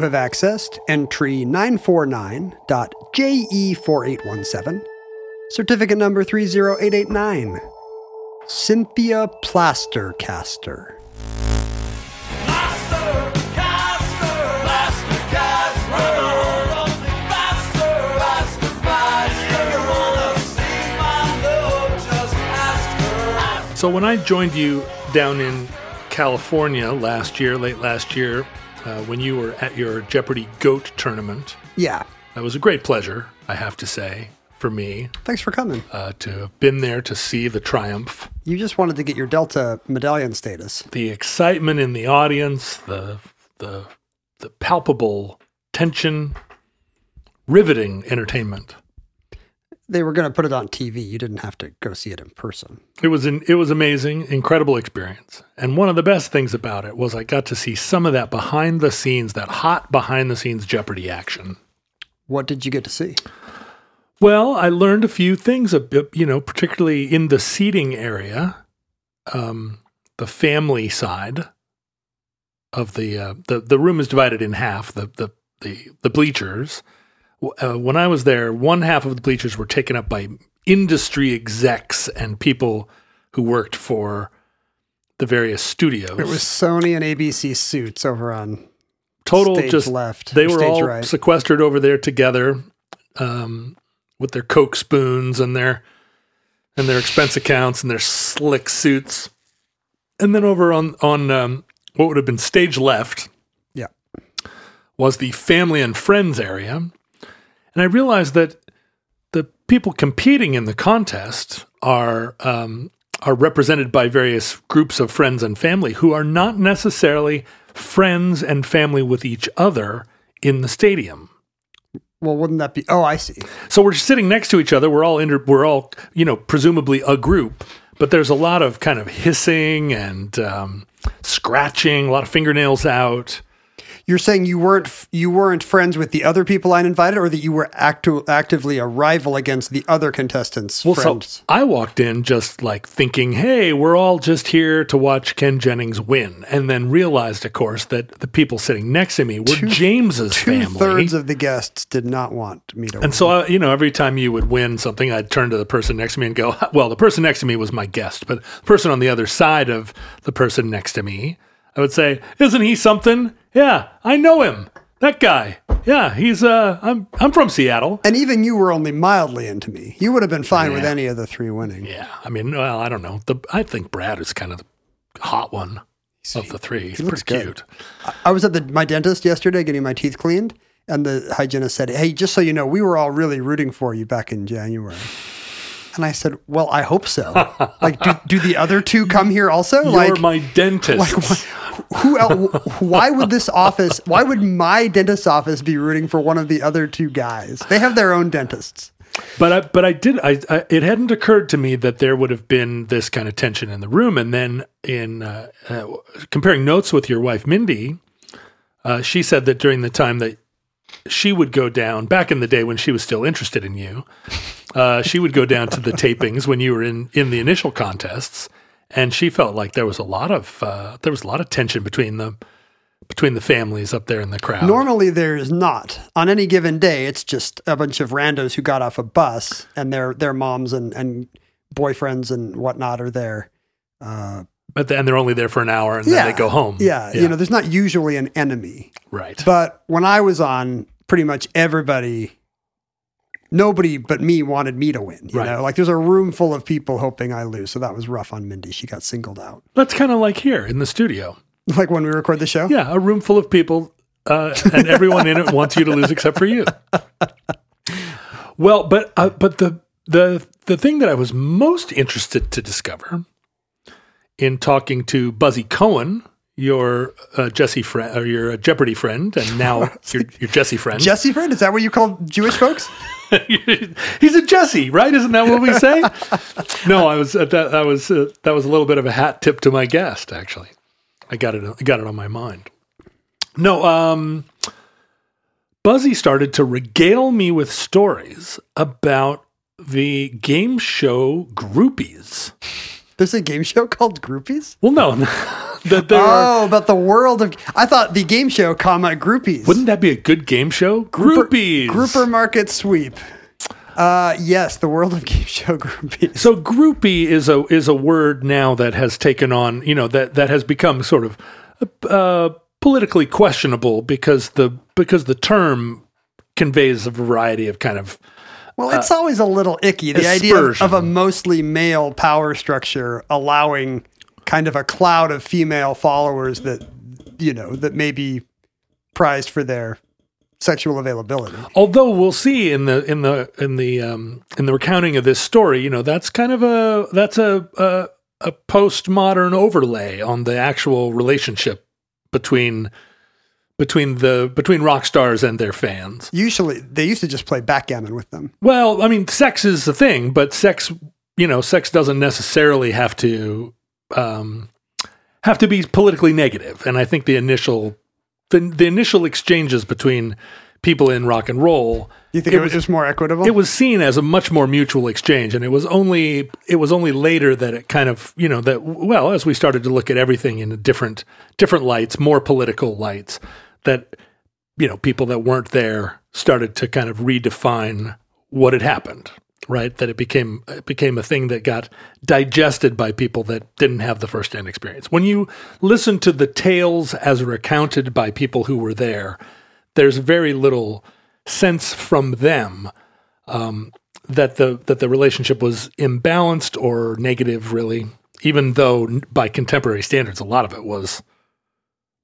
Have accessed entry 949.JE4817, certificate number 30889, Cynthia Plastercaster. So, when I joined you down in California last year, late last year, uh, when you were at your Jeopardy Goat tournament, Yeah, that was a great pleasure, I have to say, for me thanks for coming. uh, to have been there to see the triumph, You just wanted to get your Delta medallion status. the excitement in the audience, the the the palpable tension, riveting entertainment. They were going to put it on TV. You didn't have to go see it in person. It was an it was amazing, incredible experience. And one of the best things about it was I got to see some of that behind the scenes, that hot behind the scenes Jeopardy action. What did you get to see? Well, I learned a few things, a bit, you know, particularly in the seating area, um, the family side of the uh, the the room is divided in half. The the the the bleachers. Uh, when I was there, one half of the bleachers were taken up by industry execs and people who worked for the various studios. It was Sony and ABC suits over on total stage just left, They were all right. sequestered over there together, um, with their coke spoons and their and their expense accounts and their slick suits. And then over on on um, what would have been stage left yeah. was the family and friends area, and I realized that the people competing in the contest are um, are represented by various groups of friends and family who are not necessarily friends and family with each other in the stadium. Well, wouldn't that be? Oh, I see. So we're sitting next to each other. We're all inter- we're all you know presumably a group, but there's a lot of kind of hissing and um, scratching, a lot of fingernails out. You're saying you weren't you weren't friends with the other people I invited, or that you were actu- actively a rival against the other contestants' Well, friends. so I walked in just like thinking, hey, we're all just here to watch Ken Jennings win. And then realized, of course, that the people sitting next to me were James's Two family. thirds of the guests did not want me to. win. and so, I, you know, every time you would win something, I'd turn to the person next to me and go, well, the person next to me was my guest, but the person on the other side of the person next to me, I would say, isn't he something? Yeah, I know him. That guy. Yeah, he's, uh, I'm, I'm from Seattle. and even you were only mildly into me. You would have been fine with any of the three winning. Yeah, I mean, well, I don't know. The I think Brad is kind of the hot one of the three. He's looks pretty good. cute. I was at the my dentist yesterday getting my teeth cleaned, and the hygienist said, "Hey, just so you know, we were all really rooting for you back in January." And I said, "Well, I hope so. like, do, do the other two come here also? You're like, my dentist. like wh- who else? Why would this office? Why would my dentist's office be rooting for one of the other two guys? They have their own dentists. but I, but I did. I, I it hadn't occurred to me that there would have been this kind of tension in the room. And then in uh, uh, comparing notes with your wife Mindy, uh, she said that during the time that she would go down back in the day when she was still interested in you, uh, she would go down to the tapings when you were in in the initial contests, and she felt like there was a lot of uh, there was a lot of tension between the between the families up there in the crowd. Normally, there's not. On any given day, it's just a bunch of randos who got off a bus and their their moms and, and boyfriends and whatnot are there. Uh, but then they're only there for an hour and then they go home. Yeah, you know, there's not usually an enemy. right. But when I was on, pretty much everybody, nobody but me wanted me to win. You Right. know, like there's a room full of people hoping I lose. So that was rough on Mindy. She got singled out. That's kind of like here in the studio. Like when we record the show. Yeah, a room full of people, uh, and everyone in it wants you to lose except for you. Well, but uh, but the the the thing that I was most interested to discover in talking to Buzzy Cohen, your uh, Jesse friend or your Jeopardy friend, and now your your Jesse friend. Jesse friend, is that what you call Jewish folks? He's a Jesse, right? Isn't that what we say? no, I was uh, that, that was uh, that was a little bit of a hat tip to my guest. Actually, I got it. I got it on my mind. No, um, Buzzy started to regale me with stories about the game show groupies. There's a game show called Groupies. Well, no, that there are. Oh, about the world of. I thought the game show, comma Groupies. Wouldn't that be a good game show? Groupies. Grouper market sweep. Uh, yes, the world of game show Groupies. So groupie is a is a word now that has taken on you know that that has become sort of uh, politically questionable because the because the term conveys a variety of kind of Well, it's always a little icky. The idea of, of a mostly male power structure allowing kind of a cloud of female followers that, you know, that may be prized for their sexual availability. although we'll see in the in the in the um, in the recounting of this story you know that's kind of a that's a a, a postmodern overlay on the actual relationship between between the between rock stars and their fans Usually, they used to just play backgammon with them. Well, I mean, sex is a thing, but sex, you know, sex doesn't necessarily have to um, have to be politically negative. And I think the initial the the initial exchanges between people in rock and roll, You think It it, was, was more equitable? it was seen as a much more mutual exchange. And it was only it was only later that it kind of you know that well, as we started to look at everything in different different lights, more political lights, that you know people that weren't there started to kind of redefine what had happened right? That it became it became a thing that got digested by people that didn't have the first hand experience. When you listen to the tales as recounted by people who were there there's very little sense from them um, that the that the relationship was imbalanced or negative really even though by contemporary standards a lot of it was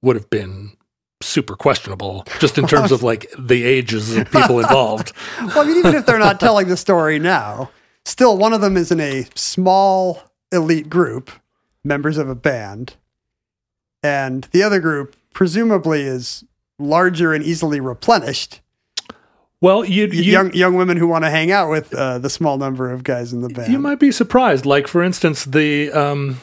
would have been super questionable just in terms of like the ages of people involved well, I mean, even if they're not telling the story now, still one of them is in a small elite group, members of a band, and the other group presumably is larger and easily replenished. well you you, young young women who want to hang out with uh, the small number of guys in the band. you might be surprised like for instance the um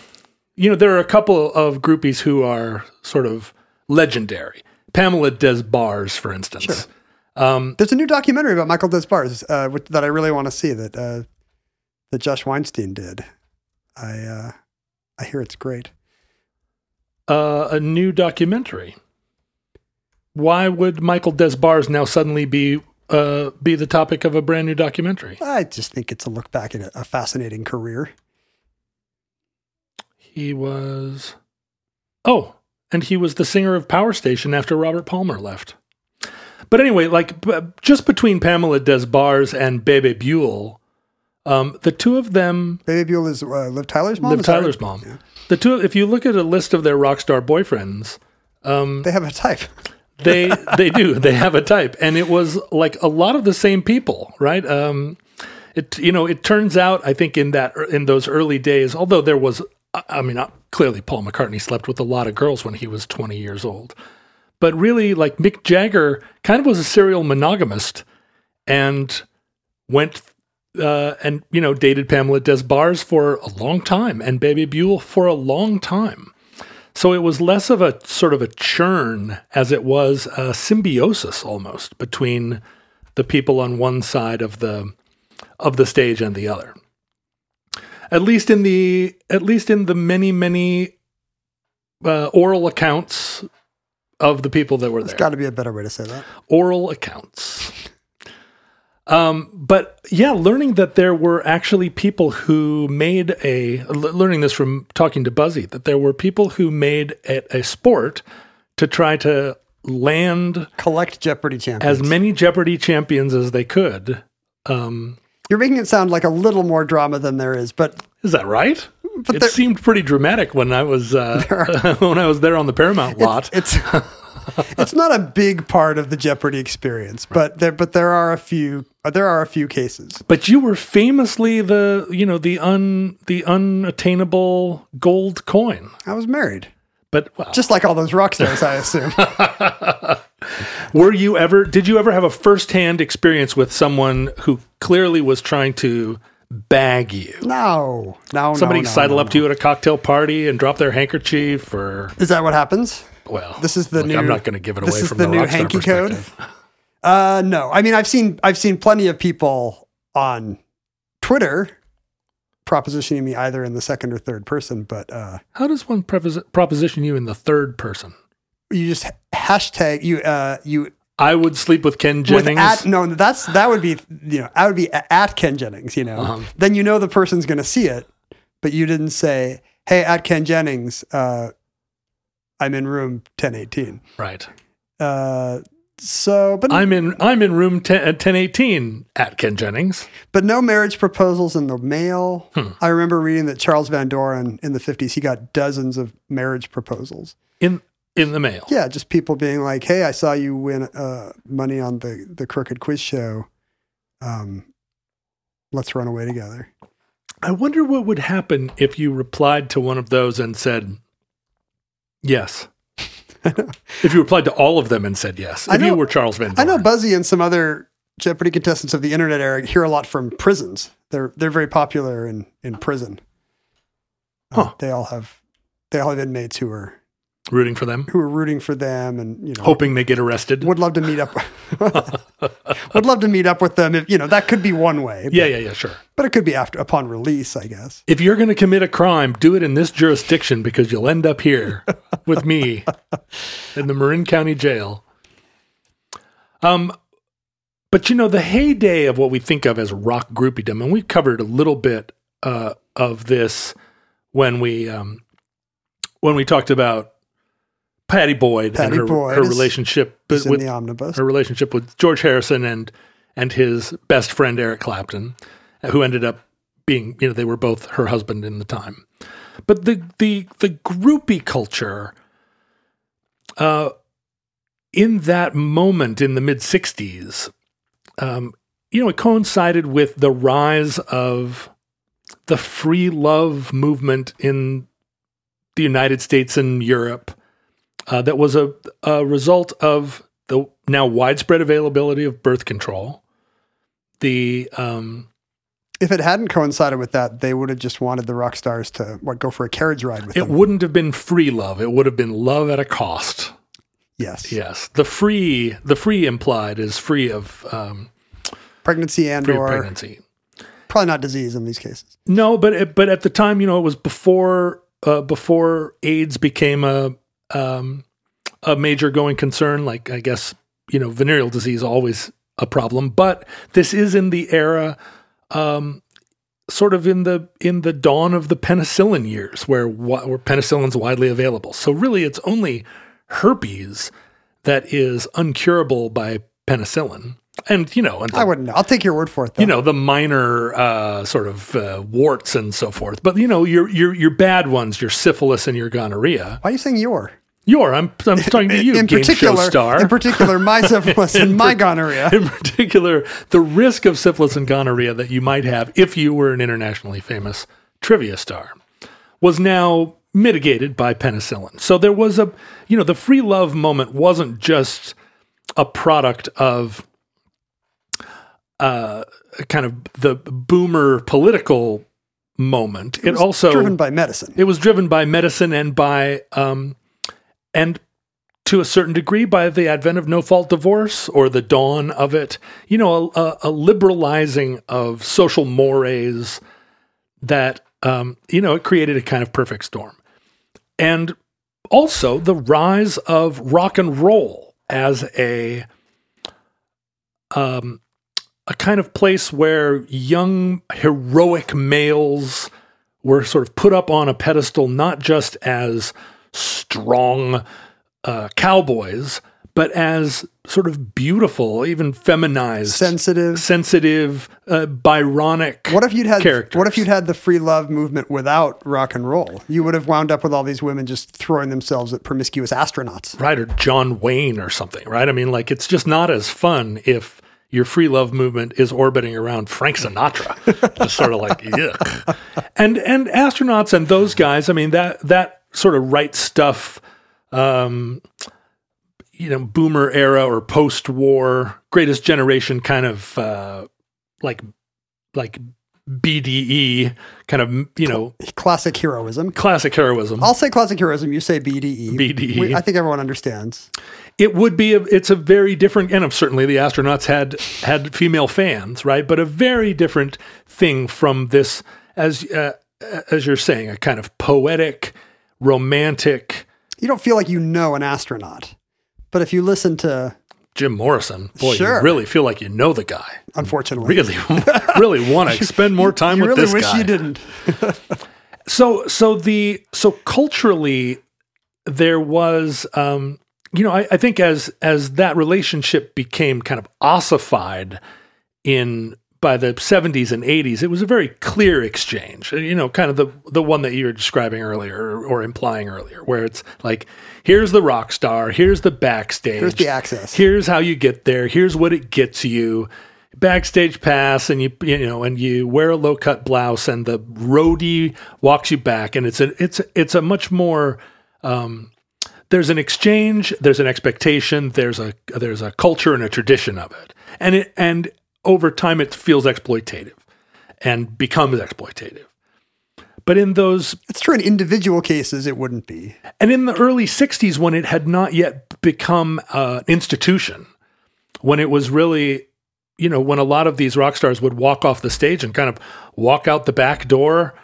you know there are a couple of groupies who are sort of legendary Pamela Des Barres for instance Um There's a new documentary about Michael Des Barres uh, which, that I really want to see that uh, that Josh Weinstein did. I uh, I hear it's great. uh, a new documentary. Why would Michael Des Barres now suddenly be uh, be the topic of a brand new documentary? I just think it's a look back at a, a fascinating career. He was, oh, and he was the singer of Power Station after Robert Palmer left. But anyway, like b- just between Pamela Des Barres and Bebe Buell, um, the two of them. Bebe Buell is uh, Liv Tyler's mom. Liv Tyler's mom. Yeah. The two, if you look at a list of their rock star boyfriends, They have a type. they they do they have a type and it was like a lot of the same people right um it you know it turns out i think in that in those early days although there was I- i mean clearly paul mccartney slept with a lot of girls when he was 20 years old but really like mick jagger kind of was a serial monogamist and went uh, and you know dated Pamela Des Barres for a long time and Bebe Buell for a long time so it was less of a sort of a churn as it was a symbiosis almost between the people on one side of the of the stage and the other. At least in the at least in the many many uh, oral accounts of the people that were there. There's got to be a better way to say that. oral accounts. Um, but yeah, learning that there were actually people who made a learning this from talking to Buzzy that there were people who made it a sport to try to land Collect Jeopardy champions. as many Jeopardy champions as they could. Um, You're making it sound like a little more drama than there is, but is that right? But it seemed pretty dramatic when I was uh, when I was there on the Paramount lot. it's it's not a big part of the Jeopardy experience. But there but there are a few there are a few cases. But you were famously the you know the un the unattainable gold coin. I was married, But well, just like all those rock stars, I assume. Were you ever? Did you ever have a firsthand experience with someone who clearly was trying to bag you? No, no, Somebody no, no, sidle no, up to you at a cocktail party and drop their handkerchief, or Is that what happens? well, This is the look, new. I'm not going to give it away from the the, new hanky code. Uh, no. I mean, I've seen I've seen plenty of people on Twitter propositioning me either in the second or third person, but uh, How does one propos- proposition you in the third person? You just hashtag you uh you I would sleep with Ken with Jennings. at no that's that would be you know I would be at Ken Jennings you know Uh-huh. then you know the person's going to see it but you didn't say hey at Ken Jennings uh I'm in room 1018 right. uh so but I'm in. I'm in room 10, uh, 1018 at Ken Jennings. but no marriage proposals in the mail Hmm. I remember reading that Charles Van Doren in the 50s he got dozens of marriage proposals in in the mail. yeah just people being like hey I saw you win uh money on the the crooked quiz show um let's run away together I wonder what would happen if you replied to one of those and said yes. if you replied to all of them and said yes. If you were Charles Van I know. Buzzy and some other Jeopardy contestants of the internet era hear a lot from prisons. They're they're very popular in in prison. Uh, Huh. They all have they all have inmates who are rooting for them, who are rooting for them, and you know hoping they get arrested. would love to meet up. would love to meet up with them. If you know that could be one way. yeah, yeah, yeah, sure. but it could be after upon release, I guess. If you're going to commit a crime, do it in this jurisdiction because you'll end up here with me in the Marin County Jail. Um, but you know, the heyday of what we think of as rock groupiedom, and we've covered a little bit uh, of this when we um, when we talked about Pattie Boyd Patty and her, Boyd her is- relationship in with the omnibus. her relationship with George Harrison and and his best friend Eric Clapton, who ended up being you know they were both her husband in the time. But the the the groupie culture, uh, in that moment in the mid '60s, um, you know, it coincided with the rise of the free love movement in the United States and Europe. Uh, that was a, a result of the now widespread availability of birth control. The um, if it hadn't coincided with that, they would have just wanted the rock stars to what go for a carriage ride with it them. wouldn't have been free love; it would have been love at a cost. yes, Yes, the free, the free implied is free of um, pregnancy and free or pregnancy. probably not disease in these cases. No, but it, but at the time, you know, it was before uh, before AIDS became a um, a major going concern. Like I guess you know, venereal disease always a problem, but this is in the era, um, sort of in the in the dawn of the penicillin years, where where penicillin's widely available. So really, it's only herpes that is uncurable by penicillin, and you know, and I wouldn't know. I'll take your word for it. Though. you know the minor uh, sort of uh, warts and so forth. But you know your your your bad ones, your syphilis and your gonorrhea. why are you saying your? Your I'm I'm talking to you, in game particular, show star. in particular, my syphilis and my gonorrhea. in particular, the risk of syphilis and gonorrhea that you might have if you were an internationally famous trivia star was now mitigated by penicillin. So there was a, you know, the free love moment wasn't just a product of uh, kind of the boomer political moment. It, also driven by medicine. it was driven by medicine and by um, and to a certain degree by the advent of no fault divorce or the dawn of it. You know, a, a, a liberalizing of social mores that um, you know it created a kind of perfect storm. And also the rise of rock and roll as a um, a kind of place where young heroic males were sort of put up on a pedestal, not just as strong uh, cowboys, but as sort of beautiful, even feminized, Sensitive. sensitive, uh, Byronic. What if you'd had characters. what if you'd had the free love movement without rock and roll? You would have wound up with all these women just throwing themselves at promiscuous astronauts. right or John Wayne or something, right? I mean, like it's just not as fun if your free love movement is orbiting around Frank Sinatra, just sort of like yuck. And and astronauts and those guys, I mean that that sort of right stuff, um, you know, boomer era or post war, greatest generation kind of uh, like like BDE kind of you know Classic heroism. classic heroism. I'll say classic heroism. You say BDE. BDE. We- I think everyone understands. It would be a, it's a very different and certainly the astronauts had had female fans right? But a very different thing from this as uh, as you're saying a kind of poetic romantic. You don't feel like you know an astronaut, but if you listen to, jim morrison boy Sure. you really feel like you know the guy. Unfortunately, really really want to spend more time you with really this wish guy. you didn't. so so the so culturally there was um you know I, I think as as that relationship became kind of ossified in by the 70s and 80s it was a very clear exchange you know kind of the the one that you were describing earlier or, or implying earlier where it's like here's the rock star here's the backstage Here's the access. here's how you get there here's what it gets you backstage pass and you you know and you wear a low cut blouse and the roadie walks you back and it's a it's it's a much more um, there's an exchange there's an expectation there's a there's a culture and a tradition of it and it and over time it feels exploitative and becomes exploitative but in those It's true in individual cases, it wouldn't be. and in the early 60s, when it had not yet become an institution, when it was really, you know, when a lot of these rock stars would walk off the stage and kind of walk out the back door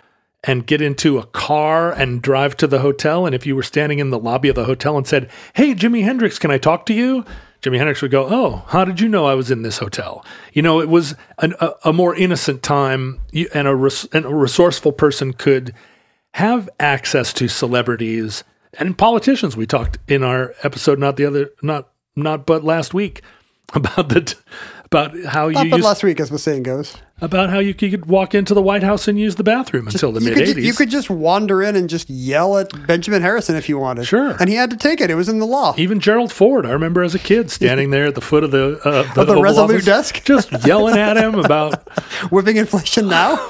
and get into a car and drive to the hotel. And if you were standing in the lobby of the hotel and said, Hey, Jimi Hendrix, can I talk to you? Jimi Hendrix would go, Oh, how did you know I was in this hotel? You know, it was an, a, a more innocent time and a, res, and a resourceful person could have access to celebrities and politicians. We talked in our episode, not the other, not not but last week, about the about how you Not but used, last week, as the saying goes. About how you could walk into the White House and use the bathroom until the mid 80s. you could just wander in and just yell at Benjamin Harrison if you wanted. Sure. And he had to take it. It was in the law. Even Gerald Ford, I remember as a kid standing there at the foot of the uh, the, Of the Resolute Office, desk? just yelling at him about Whipping inflation now?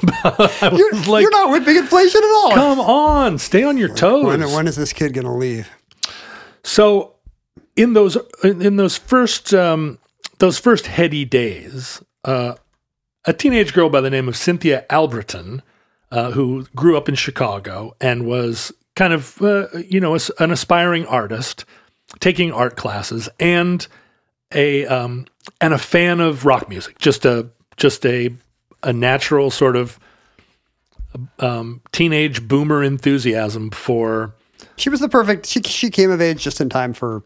You're, like, you're not whipping inflation at all. come on, stay on your toes. When, when is this kid going to leave? So in those in, in those first um, those first heady days, uh, a teenage girl by the name of Cynthia Albritton, uh, who grew up in Chicago and was kind of uh, you know an aspiring artist, taking art classes and a um, and a fan of rock music, just a just a a natural sort of um, teenage boomer enthusiasm for She was the perfect. She she came of age just in time for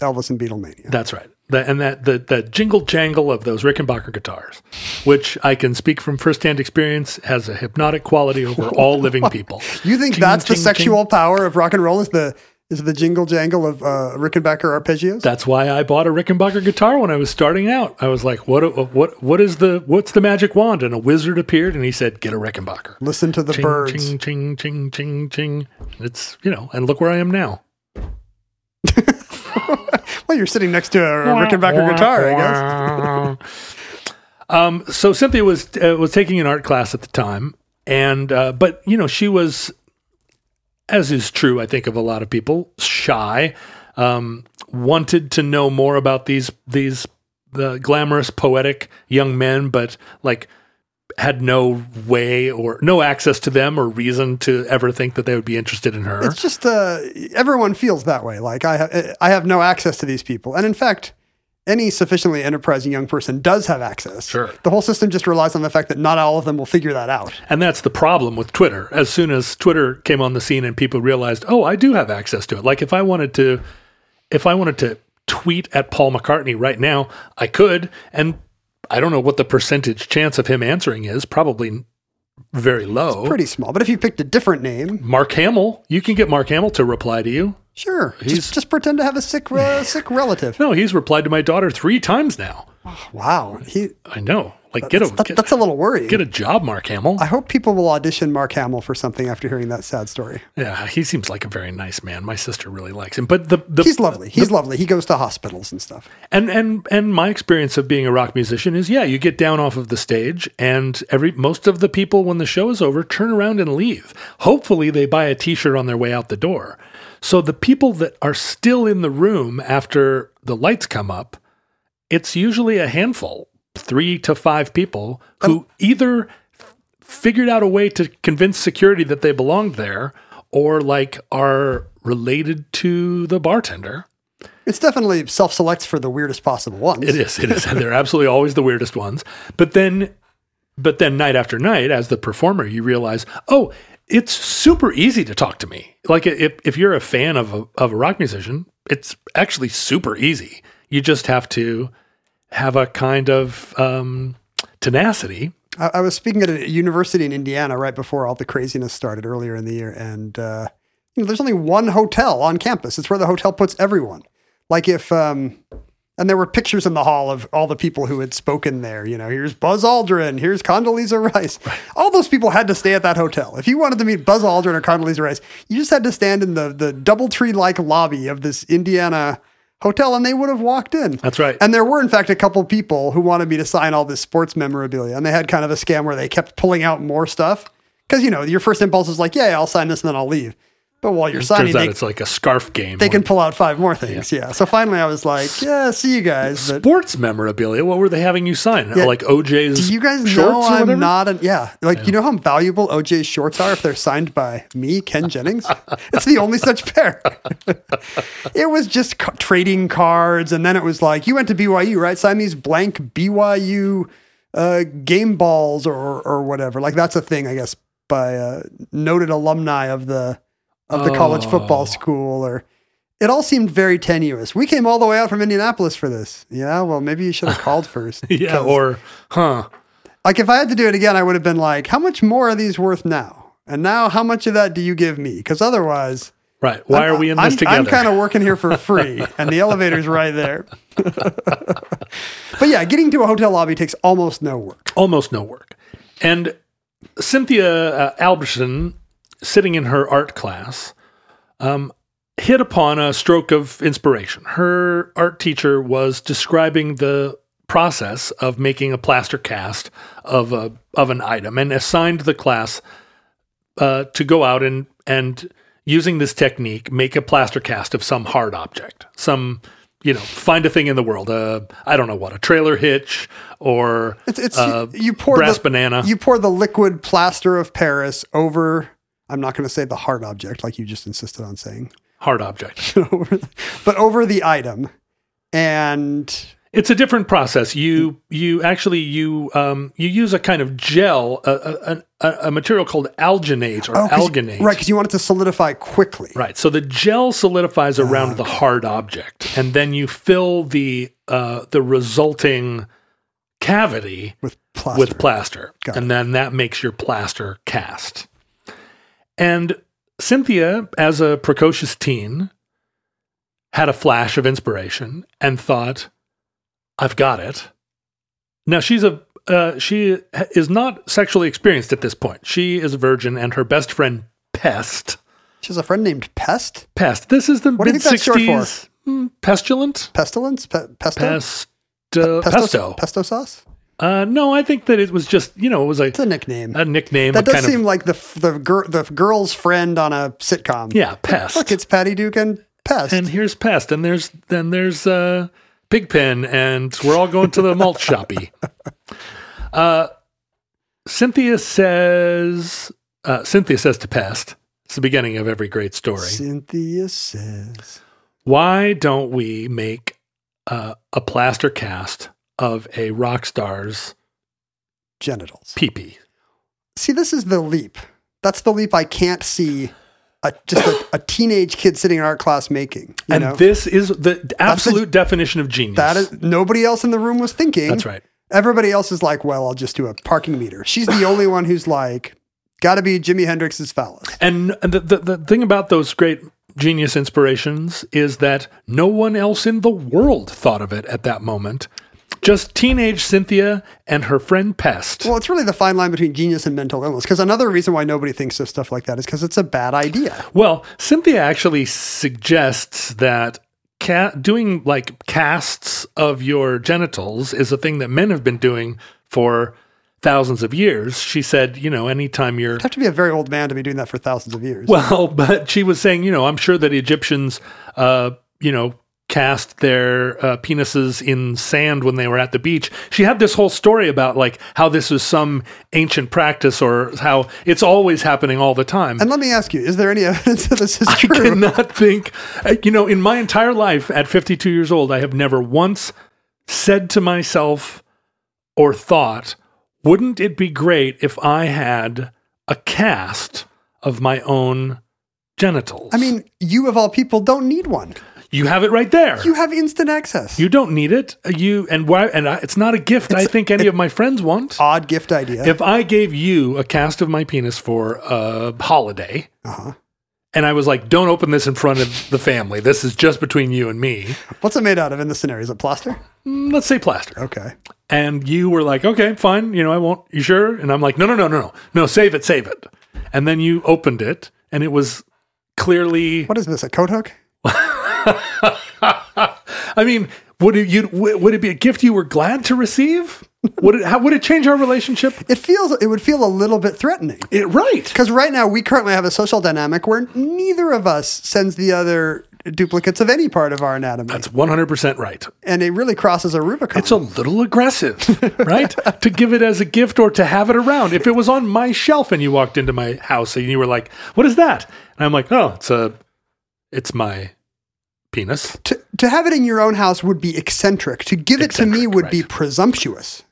Elvis and Beatlemania. That's right. The, and that the the jingle jangle of those Rickenbacker guitars, which I can speak from firsthand experience, has a hypnotic quality over all living people. You think Ching, that's the sexual ching. power of rock and roll? Is the is the jingle jangle of uh, Rickenbacker arpeggios? That's why I bought a Rickenbacker guitar when I was starting out. I was like, "What? What? What is the? What's the magic wand?" And a wizard appeared and he said, "Get a Rickenbacker." Listen to the Ching, birds. ching, ching, ching, ching, ching. It's you know, and look where I am now. Well, you're sitting next to a Rickenbacker guitar, I guess. um, so Cynthia was uh, was taking an art class at the time, and uh, but you know she was, as is true, I think of a lot of people, shy, um, wanted to know more about these these the glamorous, poetic young men, but like had no way or no access to them or reason to ever think that they would be interested in her. It's just uh, everyone feels that way. Like I, ha- I have no access to these people, and in fact, any sufficiently enterprising young person does have access. Sure. The whole system just relies on the fact that not all of them will figure that out. And that's the problem with Twitter. As soon as Twitter came on the scene and people realized, oh, I do have access to it. Like if I wanted to, if I wanted to tweet at Paul McCartney right now, I could. And I don't know what the percentage chance of him answering is. Probably very low. Pretty small. But if you picked a different name, Mark Hamill, you can get Mark Hamill to reply to you. sure. He's- Just, just pretend to have a sick, uh, sick relative. No, he's replied to my daughter three times now. Wow. He, I know. Like get a that- get, that's a little worrying. get a job, Mark Hamill. I hope people will audition Mark Hamill for something after hearing that sad story. yeah, he seems like a very nice man. My sister really likes him. But the, the He's lovely. He's lovely. He goes to hospitals and stuff. And and and my experience of being a rock musician is yeah, you get down off of the stage and every most of the people when the show is over turn around and leave. Hopefully they buy a t-shirt on their way out the door. So the people that are still in the room after the lights come up, it's usually a handful, 3 to 5 people who um, either figured out a way to convince security that they belonged there or like are related to the bartender. It's definitely self selects for the weirdest possible ones. It is. It is. They're absolutely always the weirdest ones. But then, but then night after night, as the performer, you realize, oh, it's super easy to talk to me. Like if, if you're a fan of a, of a rock musician, it's actually super easy. You just have to have a kind of um, tenacity. I, I was speaking at a university in Indiana right before all the craziness started earlier in the year, and uh, you know, there's only one hotel on campus. It's where the hotel puts everyone. Like if, um, and there were pictures in the hall of all the people who had spoken there. You know, here's Buzz Aldrin, here's Condoleezza Rice. All those people had to stay at that hotel. If you wanted to meet Buzz Aldrin or Condoleezza Rice, you just had to stand in the the DoubleTree like lobby of this Indiana hotel, and they would have walked in. That's right. And there were, in fact, a couple people who wanted me to sign all this sports memorabilia, and they had kind of a scam where they kept pulling out more stuff because you know your first impulse is like, yeah, I'll sign this and then I'll leave. But while you're signing, Turns out they, it's like a scarf game. they can pull out five more things. Yeah. So finally, I was like, yeah, see you guys. But sports memorabilia. What were they having you sign? Yeah. Like OJ's do you guys know? I'm not? A, yeah. Like you know how valuable OJ's shorts are if they're signed by me, Ken Jennings. it's the only such pair. it was just ca- trading cards, and then it was like, you went to BYU, right? Sign these blank BYU uh, game balls or or whatever. Like that's a thing, I guess, by uh, noted alumni of the of the college Oh. football school or. It all seemed very tenuous. We came all the way out from Indianapolis for this. Yeah, well, maybe you should have called first. Yeah, or huh? like if I had to do it again, I would have been like, how much more are these worth now? And now, how much of that do you give me? Because otherwise, Right. Why are we in this I'm, together? I'm kind of working here for free, and the elevator's right there. but yeah, getting to a hotel lobby takes almost no work. almost no work. And Cynthia uh, Alberson, sitting in her art class, um, hit upon a stroke of inspiration. Her art teacher was describing the process of making a plaster cast of a of an item and assigned the class uh, to go out and and using this technique make a plaster cast of some hard object some you know find a thing in the world uh, i don't know what a trailer hitch or It's, it's uh, you pour brass the, banana You pour the liquid plaster of Paris over. I'm not going to say the hard object like you just insisted on saying, hard object but over the item, and it's a different process you you actually you um you use a kind of gel a, a, a, a material called alginate or Oh, alginate right? Because you want it to solidify quickly. Right. So the gel solidifies around the hard object, and then you fill the uh, the resulting cavity with plaster. with plaster, and then that makes your plaster cast. And Cynthia, as a precocious teen, had a flash of inspiration and thought, "I've got it." Now she's a uh, she is not sexually experienced at this point. She is a virgin, and her best friend Pest. She has a friend named Pest. Pest. This is the What do you mid think that's short for? Pestilent. Pestilence? Pe- pesto? Pest. Uh, pesto? pesto. Pesto sauce? Uh, no, I think that it was just you know it was a, It's a nickname. a nickname. that does seem of like the the gir- the girl's friend on a sitcom. yeah, pest. Look, it's Patty Duke and Pest. and here's pest, and there's then there's uh, pigpen, and we're all going to the malt shoppy. Uh, Cynthia says. Uh, Cynthia says to pest. It's the beginning of every great story. Cynthia says, Why don't we make uh, a plaster cast of a rock star's Genitals. pee-pee. See, this is the leap. That's the leap I can't see a, just a, a teenage kid sitting in art class making. You and know? this is the absolute definition of genius. that is nobody else in the room was thinking. That's right. Everybody else is like, well, I'll just do a parking meter. She's the only one who's like, got to be Jimi Hendrix's phallus. And the, the, the thing about those great genius inspirations is that no one else in the world thought of it at that moment. Just teenage Cynthia and her friend Pest. Well, it's really the fine line between genius and mental illness. Because another reason why nobody thinks of stuff like that is because it's a bad idea. Well, Cynthia actually suggests that ca- doing like casts of your genitals is a thing that men have been doing for thousands of years. She said, you know, anytime you're You have to be a very old man to be doing that for thousands of years. Well, but she was saying, you know, I'm sure that Egyptians, uh, you know, cast their uh, penises in sand when they were at the beach. She had this whole story about like how this was some ancient practice or how it's always happening all the time. and let me ask you, is there any evidence that this is I true? cannot think, you know, in my entire life at 52 years old, I have never once said to myself or thought, wouldn't it be great if I had a cast of my own genitals? I mean, you of all people don't need one. You have it right there. You have instant access. You don't need it. Uh, You and why? And I, it's not a gift. I think any of my friends want. Odd gift idea. If I gave you a cast of my penis for a holiday, Uh-huh. and I was like, "Don't open this in front of the family. This is just between you and me." What's it made out of in this scenario? Is it plaster? Mm, Let's say plaster. Okay. And you were like, "Okay, fine. You know, I won't. You sure?" And I'm like, "No, no, no, no, no. No, save it, save it." And then you opened it, and it was clearly. What is this? A coat hook? I mean, would it you would it be a gift you were glad to receive? Would it how would it change our relationship? It feels. It would feel a little bit threatening. It right. Because right now we currently have a social dynamic where neither of us sends the other duplicates of any part of our anatomy, That's 100% right. and it really crosses a Rubicon. It's a little aggressive, right? to give it as a gift or to have it around. If it was on my shelf and you walked into my house and you were like, "What is that?" And I'm like, "Oh, it's a it's my penis." to, to have it in your own house would be eccentric. To give it to me Eccentric, would be presumptuous.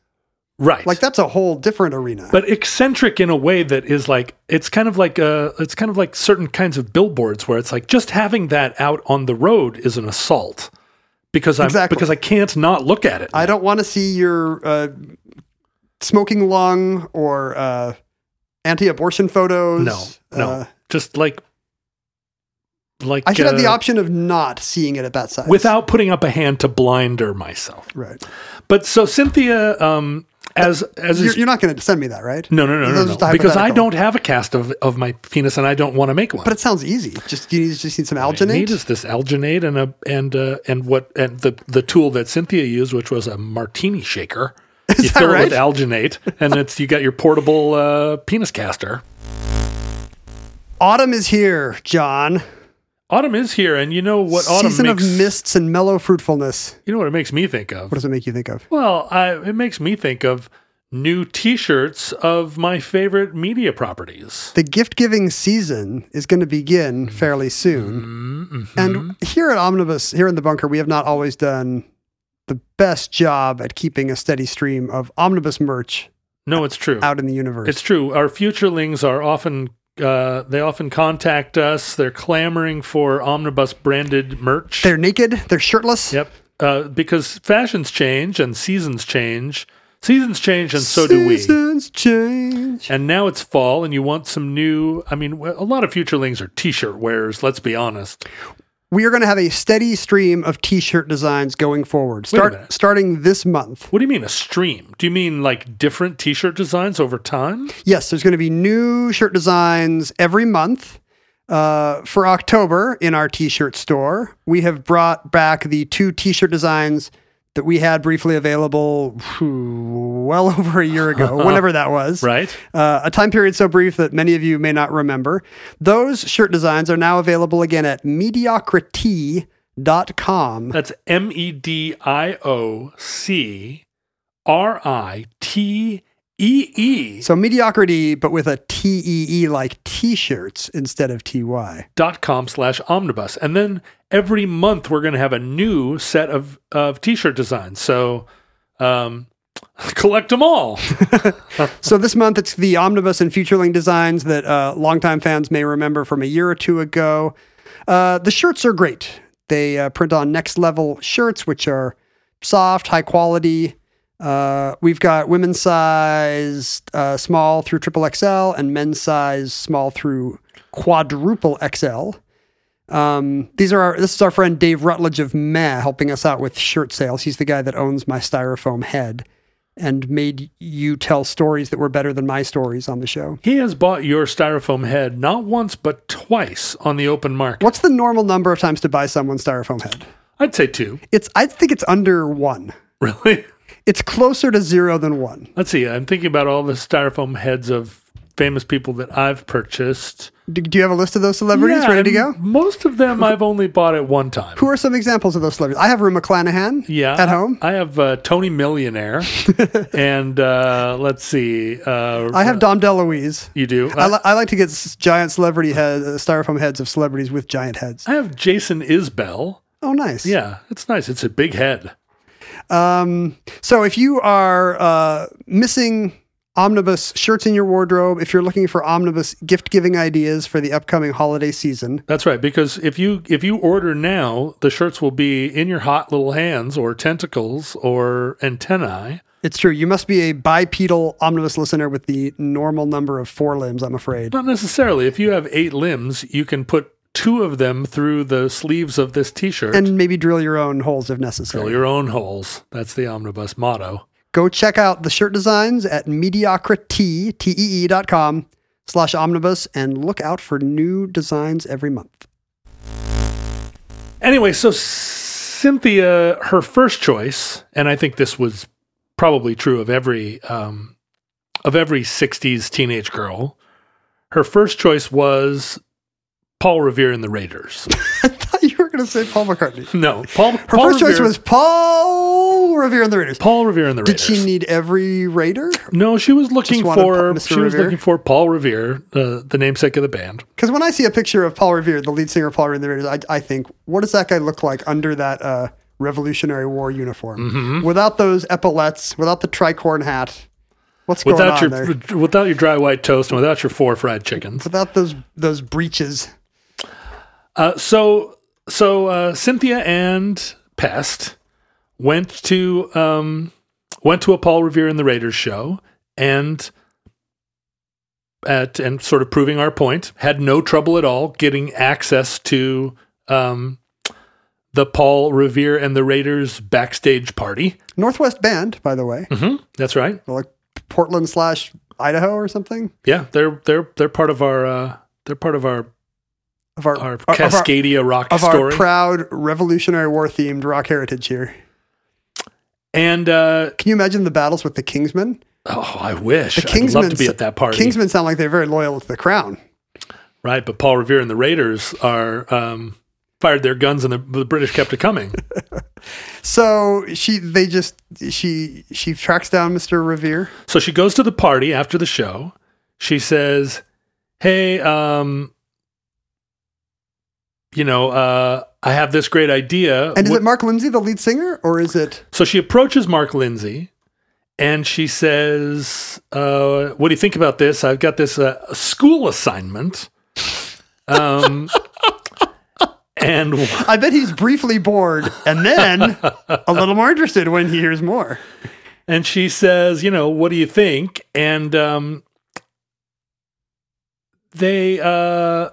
Right. Like that's a whole different arena. but eccentric in a way that is like it's kind of like uh it's kind of like certain kinds of billboards where it's like just having that out on the road is an assault because I'm Exactly. because I can't not look at it. I don't want to see your uh, smoking lung or uh, anti-abortion photos. no, no, Uh, just like like I should have the uh, option of not seeing it at that size. without putting up a hand to blinder myself. right. But so Cynthia, um, as as You're, is, you're not going to send me that, right? no no no no, Those no, because I don't have a cast of, of my penis and I don't want to make one. But it sounds easy. Just you need, just need some What I alginate. need is this alginate and a and uh, and what and the the tool that Cynthia used, which was a martini shaker. you that fill it with alginate, and it's you got your portable uh, penis caster. Autumn is here, John. Autumn is here, and you know what autumn Season makes. of mists and mellow fruitfulness. You know what it makes me think of. What does it make you think of? Well, I, it makes me think of new T-shirts of my favorite media properties. The gift giving season is going to begin fairly soon. Mm-hmm. And here at Omnibus, here in the bunker, we have not always done the best job at keeping a steady stream of Omnibus merch No, it's true. out in the universe. It's true. Our futurelings are often uh, they often contact us. They're clamoring for omnibus branded merch. They're naked, they're shirtless. yep. Uh, because fashions change and seasons change. Seasons change and so do we. Seasons change. And now it's fall, and you want some new. I mean, a lot of futurelings are T-shirt wearers. Let's be honest. We are going to have a steady stream of t-shirt designs going forward. Start starting this month. What do you mean a stream? Do you mean like different T-shirt designs over time? Yes, there's going to be new shirt designs every month. Uh, for October in our t-shirt store, we have brought back the two t-shirt designs that we had briefly available whew, well over a year ago, whenever that was. Right. Uh, a time period so brief that many of you may not remember. Those shirt designs are now available again at mediocritee.com. That's M E D I O C R I T E E So mediocrity, but with a T E E like t shirts instead of T Y. dot com slash omnibus. And then every month we're going to have a new set of of t-shirt designs. So um, collect them all. So this month it's the omnibus and futurely designs that uh, longtime fans may remember from a year or two ago. Uh, the shirts are great. They uh, print on next level shirts, which are soft, high quality. Uh, we've got women's size uh, small through triple XL and men's size small through quadruple XL. Um, these are our, this is our friend Dave Rutledge of Meh helping us out with shirt sales. He's the guy that owns my styrofoam head and made you tell stories that were better than my stories on the show. he has bought your styrofoam head not once but twice on the open market. What's the normal number of times to buy someone's styrofoam head? I'd say two. It's I think it's under one. Really? It's closer to zero than one. Let's see. I'm thinking about all the styrofoam heads of famous people that I've purchased. Do, do you have a list of those celebrities Yeah, ready to go? Most of them I've only bought at one time. Who are some examples of those celebrities? I have Rue McClanahan Yeah, at home. I have uh, Tony Millionaire, and uh, let's see. Uh, I have Dom DeLuise. you do. I, li- I like to get s- giant celebrity head, uh, styrofoam heads of celebrities with giant heads. I have Jason Isbell. Oh, nice. Yeah, it's nice. It's a big head. Um, so if you are uh, missing omnibus shirts in your wardrobe, if you're looking for omnibus gift giving ideas for the upcoming holiday season, That's right. Because if you if you order now, the shirts will be in your hot little hands or tentacles or antennae. it's true. You must be a bipedal omnibus listener with the normal number of four limbs I'm afraid. Not necessarily. If you have eight limbs, you can put two of them through the sleeves of this T-shirt. And maybe drill your own holes if necessary. Fill your own holes. That's the omnibus motto. Go check out the shirt designs at mediocrity, T-E-E dot com slash omnibus and look out for new designs every month. Anyway, so Cynthia, her first choice, and I think this was probably true of every um, of every '60s teenage girl. Her first choice was Paul Revere and the Raiders. Going to say Paul McCartney. No, Paul. Her Paul first choice was Paul Revere and the Raiders. Paul Revere and the Raiders. Did she need every Raider? No, she was looking for she was looking for Paul Revere, uh, the namesake of the band. Because when I see a picture of Paul Revere, the lead singer of Paul Revere and the Raiders, I, I think, what does that guy look like under that uh, Revolutionary War uniform? Mm-hmm. Without those epaulets, without the tricorn hat, what's going Without on your there? without your dry white toast and without your four fried chickens. Without those those breeches. Uh, so so uh, Cynthia and Pest went to um, went to a Paul Revere and the Raiders show and at and sort of proving our point had no trouble at all getting access to um, the Paul Revere and the Raiders backstage party. Northwest Band, by the way, hmm That's right. like Portland slash Idaho or something Yeah, they're they're they're part of our uh, they're part of our of our our of our- Cascadia rock of our, proud Revolutionary War themed rock heritage here. and uh, Can you imagine the battles with the Kingsmen? oh, I wish The I'd love to Kingsmen be at that party. Kingsmen sound like they're very loyal to the crown. Right, but Paul Revere and the Raiders are um, fired their guns and the, the British kept it coming. So she, they just, she, she tracks down Mr. Revere. so she goes to the party after the show. She says, "Hey, um, you know, uh, I have this great idea." And is What- it Mark Lindsay, the lead singer, or is it? so she approaches Mark Lindsay, and she says, uh, "What do you think about this? I've got this uh, school assignment." Um, and I bet he's briefly bored and then a little more interested when he hears more. and she says, you know, what do you think? And um, they, uh,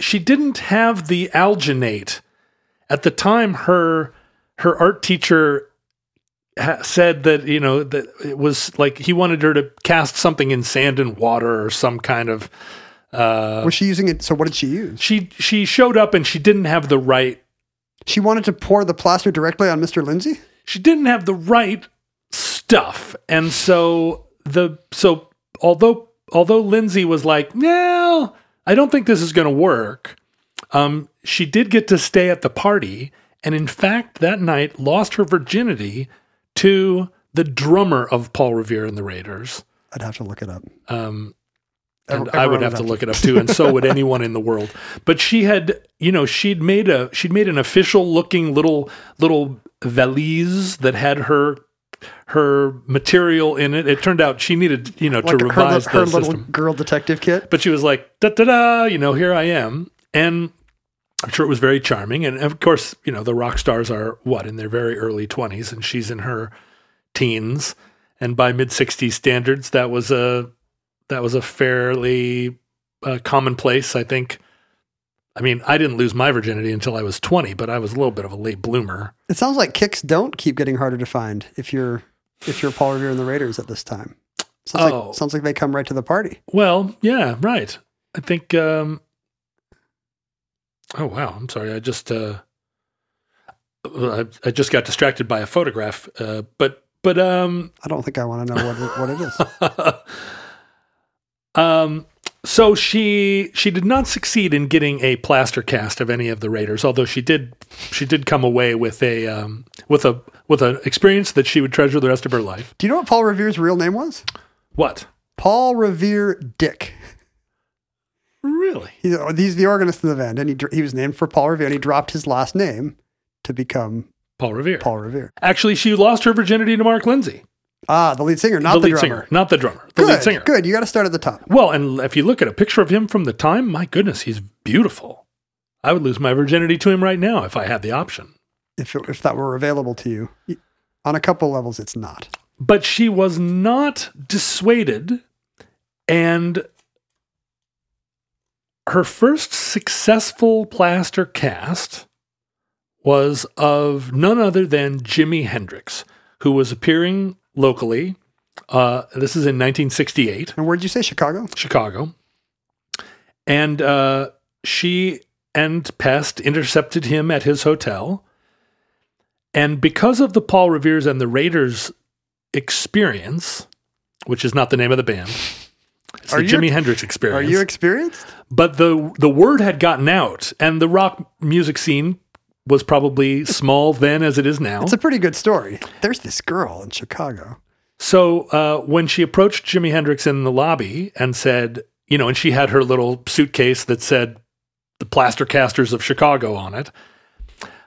she didn't have the alginate at the time. Her her art teacher ha- said that you know that it was like he wanted her to cast something in sand and water or some kind of. Uh, Was she using it? So what did she use? she she showed up and she didn't have the right She wanted to pour the plaster directly on Mr. Lindsay. she didn't have the right stuff and so the so although although lindsay was like no i don't think this is going to work um she did get to stay at the party and in fact that night lost her virginity to the drummer of paul revere and the raiders I'd have to look it up. um and Ev- I would have to look it up too, and so would anyone in the world. But she had, you know, she'd made a she'd made an official looking little little valise that had her her material in it. It turned out she needed, you know, like to her, revise her the little system. girl detective kit. But she was like, da da da, you know, here I am, and I'm sure it was very charming. And of course, you know, the rock stars are what in their very early 20s, and she's in her teens. And by mid 60s standards, that was a that was a fairly uh, commonplace, I think. I mean, I didn't lose my virginity until I was 20, but I was a little bit of a late bloomer. It sounds like kicks don't keep getting harder to find if you're if you're Paul Revere and the Raiders at this time. Sounds Oh. like sounds like they come right to the party. Well, yeah, right. I think. Um, oh wow! I'm sorry. I just uh, I, I just got distracted by a photograph. Uh, but but um, I don't think I want to know what it, what it is. um, so she she did not succeed in getting a plaster cast of any of the Raiders, although she did she did come away with a um, with a with an experience that she would treasure the rest of her life. Do you know what Paul Revere's real name was? What? Paul Revere Dick. Really? He's, he's the organist in the band, and he he was named for Paul Revere, and he dropped his last name to become Paul Revere. Paul Revere. Actually, she lost her virginity to Mark Lindsay, Ah, the lead singer, not the the, lead drummer. singer, not the drummer. The Good, lead singer. good. You got to start at the top. Well, and if you look at a picture of him from the time, my goodness, he's beautiful. I would lose my virginity to him right now if I had the option. If it, if that were available to you, on a couple levels, it's not. But she was not dissuaded, and her first successful plaster cast was of none other than Jimi Hendrix, who was appearing locally. Uh, this is in 1968. And where'd you say Chicago? Chicago. And uh, she and Pest intercepted him at his hotel. And because of the Paul Revere's and the Raiders experience, which is not the name of the band, it's Are the Jimi Hendrix experience. Are you experienced? but the the word had gotten out, and the rock music scene was probably small then as it is now. It's a pretty good story. There's this girl in Chicago. So uh, when she approached Jimi Hendrix in the lobby and said, you know, and she had her little suitcase that said the Plaster Casters of Chicago on it,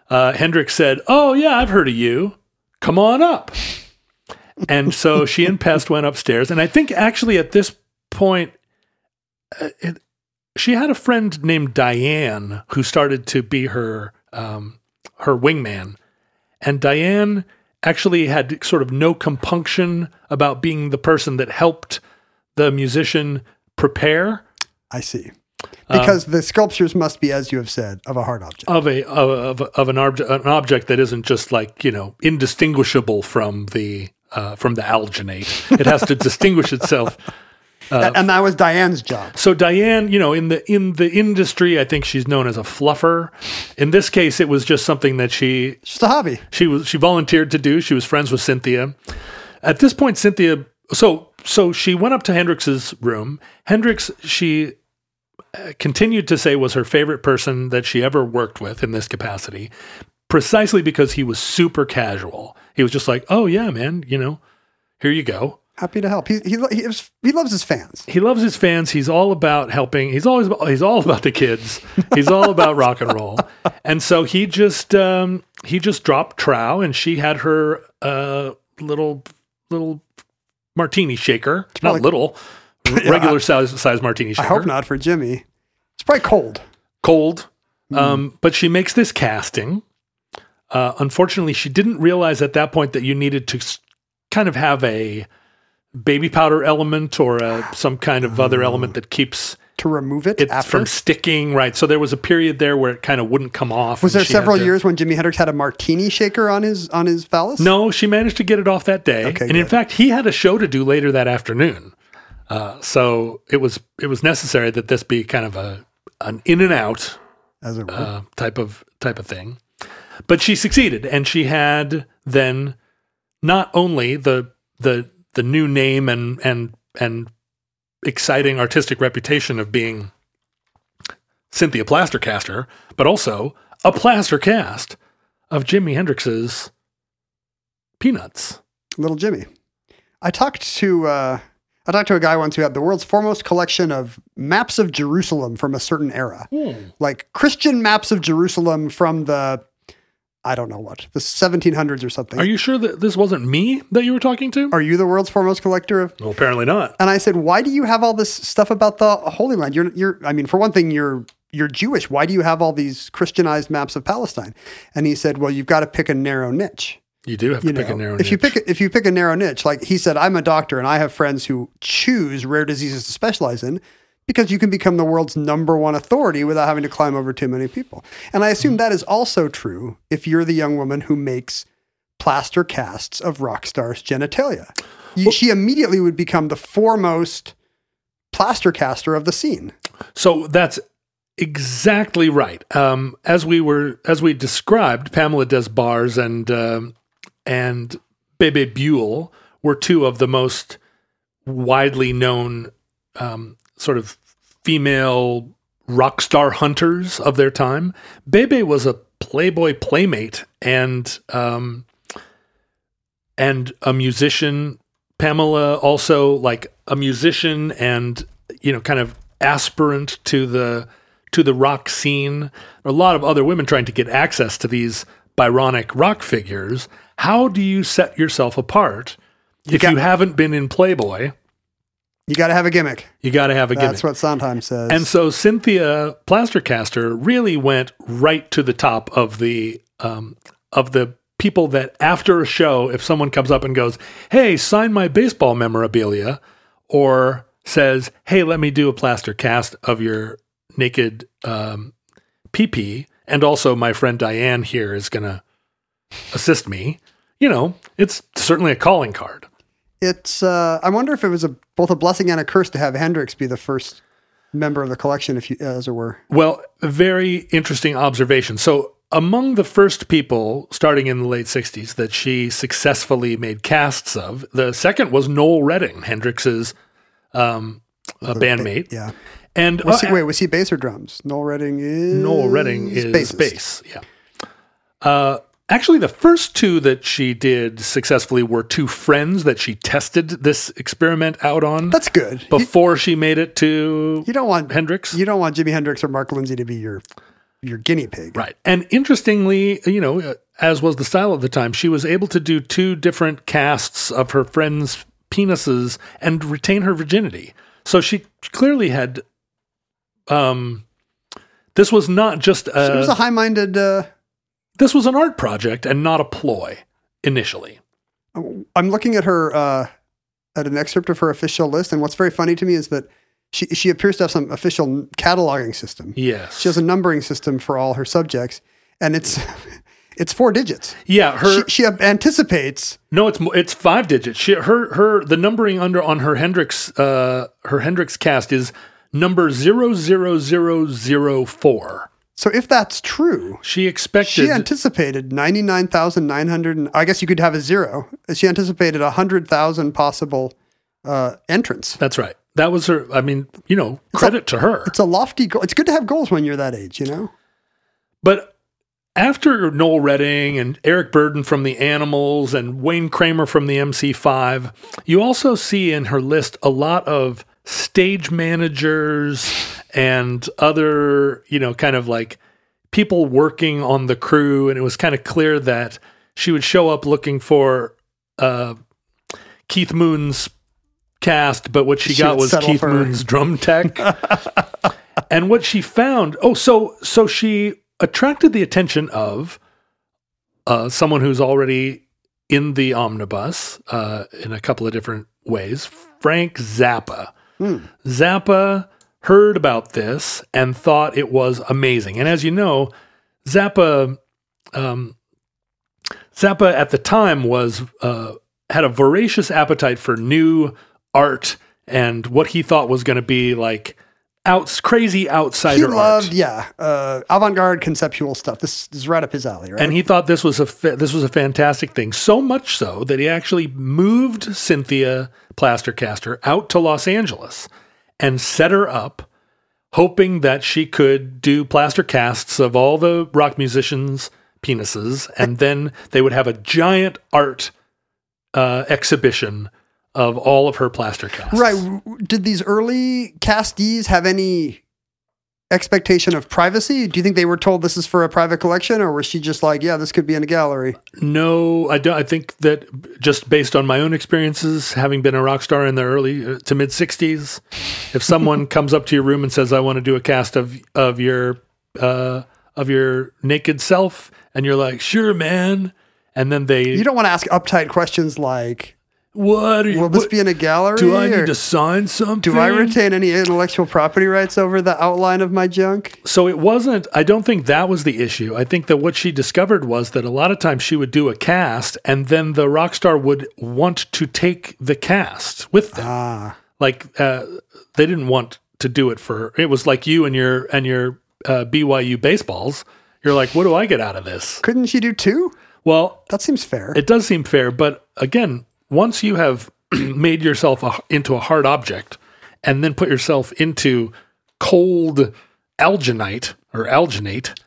uh, Hendrix said, Oh, yeah, I've heard of you. Come on up. and so she and Pest went upstairs. And I think actually at this point, uh, it, she had a friend named Diane who started to be her um, her wingman, and Diane actually had sort of no compunction about being the person that helped the musician prepare I see. Um, Because the sculptures must be, as you have said, of a hard object. of a of, of, of an object an object that isn't just like you know indistinguishable from the uh, from the alginate. It has to distinguish itself. A- and that was Diane's job. So Diane, you know, in the in the industry, I think she's known as a fluffer. In this case, it was just something that she Just a hobby. she was she volunteered to do. She was friends with Cynthia. At this point, Cynthia so so she went up to Hendrix's room. Hendrix she uh, continued to say was her favorite person that she ever worked with in this capacity, precisely because he was super casual. He was just like, "Oh yeah, man, you know, here you go." Happy to help. He, he, he, he loves his fans. he loves his fans. He's all about helping. He's always about, he's all about the kids. He's all about rock and roll. And so he just um, he just dropped trow, and she had her uh, little little martini shaker, not probably- little, regular size size martini I shaker. hope not for Jimmy. It's probably cold. cold. Um, but she makes this casting. Uh, unfortunately, she didn't realize at that point that you needed to kind of have a baby powder element or a, some kind of other element that keeps To remove it it after. from sticking. Right. So there was a period there where it kind of wouldn't come off. was there several to- years when Jimi Hendrix had a martini shaker on his on his phallus? No, she managed to get it off that day. Okay, and in fact, he had a show to do later that afternoon. Uh, so it was it was necessary that this be kind of a an in and out as it were. uh, type of type of thing. But she succeeded, and she had then not only the the the new name and and and exciting artistic reputation of being Cynthia Plastercaster, but also a plaster cast of Jimi Hendrix's Peanuts. Little Jimmy. I talked to uh, I talked to a guy once who had the world's foremost collection of maps of Jerusalem from a certain era, like Christian maps of Jerusalem from the, I don't know what, the 1700s or something. Are you sure that this wasn't me that you were talking to? Are you the world's foremost collector of? well, apparently not. And I said, why do you have all this stuff about the Holy Land? You're, you're. I mean, for one thing, you're you're Jewish. Why do you have all these Christianized maps of Palestine? And he said, well, you've got to pick a narrow niche. You do have to you pick a narrow if you niche. pick if you pick a narrow niche, like he said, I'm a doctor and I have friends who choose rare diseases to specialize in because you can become the world's number one authority without having to climb over too many people. And I assume that is also true if you're the young woman who makes plaster casts of rock stars' genitalia. You, she immediately would become the foremost plaster caster of the scene. So that's exactly right. Um, as we were, as we described, Pamela Des Barres and um, and Bebe Buell were two of the most widely known um, sort of female rock star hunters of their time. Bebe was a Playboy playmate and um, and a musician. Pamela also like a musician and you know kind of aspirant to the to the rock scene. A lot of other women trying to get access to these Byronic rock figures. How do you set yourself apart if got- you haven't been in Playboy? You got to have a gimmick. You got to have a gimmick. That's what Sondheim says. And so Cynthia Plastercaster really went right to the top of the um, of the people that after a show, if someone comes up and goes, "Hey, sign my baseball memorabilia," or says, "Hey, let me do a plaster cast of your naked um, pee and also my friend Diane here is gonna assist me." You know, it's certainly a calling card. It's uh, I wonder if it was a both a blessing and a curse to have Hendrix be the first member of the collection, if you as it were. Well, very interesting observation. So, among the first people starting in the late 60s that she successfully made casts of, the second was Noel Redding, Hendrix's um, uh, bandmate. Yeah. And Was uh, he, wait, was he bass or drums? Noel Redding is Noel Redding is bassist. bass. Yeah. Uh, actually, the first two that she did successfully were two friends that she tested this experiment out on That's good. You, before she made it to you don't want Hendrix. You don't want Jimi Hendrix or Mark Lindsay to be your your guinea pig. Right. And interestingly, you know, as was the style of the time, she was able to do two different casts of her friends' penises and retain her virginity. So she clearly had um this was not just a, It was a high-minded. Uh, this was an art project and not a ploy initially. I'm looking at her uh, at an excerpt of her official list, and what's very funny to me is that she she appears to have some official cataloging system. Yes. She has a numbering system for all her subjects, and it's it's four digits. yeah, her She, she anticipates No, it's it's five digits. She, her her the numbering under on her Hendrix uh her Hendrix cast is number zero zero zero zero four. So if that's true, She expected she anticipated 99,900 and I guess you could have a zero. She anticipated 100,000 possible uh, entrants. That's right. That was her. I mean, you know, credit to her. It's a lofty goal. It's good to have goals when you're that age, you know? But after Noel Redding and Eric Burdon from the Animals and Wayne Kramer from the MC5, you also see in her list a lot of stage managers and other, you know, kind of like people working on the crew. And it was kind of clear that she would show up looking for uh, Keith Moon's cast, but what she, She got was Keith for- Moon's drum tech. and what she found oh so so she attracted the attention of uh, someone who's already in the omnibus uh, in a couple of different ways frank zappa zappa heard about this and thought it was amazing and as you know zappa um, zappa at the time was uh, had a voracious appetite for new art and what he thought was going to be like outs crazy outsider He art. loved, yeah, uh, avant-garde conceptual stuff. This is right up his alley, right? and he thought this was a fa- this was a fantastic thing. So much so that he actually moved Cynthia Plastercaster out to Los Angeles and set her up, hoping that she could do plaster casts of all the rock musicians' penises, and then they would have a giant art uh, exhibition of all of her plaster casts. Right. Did these early castees have any expectation of privacy? Do you think they were told this is for a private collection, or was she just like, yeah, this could be in a gallery? No, I don't. I think that just based on my own experiences, having been a rock star in the early uh, to mid '60s, if someone comes up to your room and says, "I want to do a cast of of your uh, of your naked self," and you're like, "Sure, man," and then they, You don't want to ask uptight questions like, "What? Are you, will this what- be in a gallery? do I need to sign something?" do I retain any intellectual property rights over the outline of my junk? So it wasn't, I don't think that was the issue. I think that what she discovered was that a lot of times she would do a cast and then the rock star would want to take the cast with them. Ah, Like uh, they didn't want to do it for, it was like you and your, and your uh, BYU baseballs. You're like, what do I get out of this? couldn't she do two? Well, That seems fair. it does seem fair, but again, once you have made yourself a, into a hard object and then put yourself into cold alginate or alginate,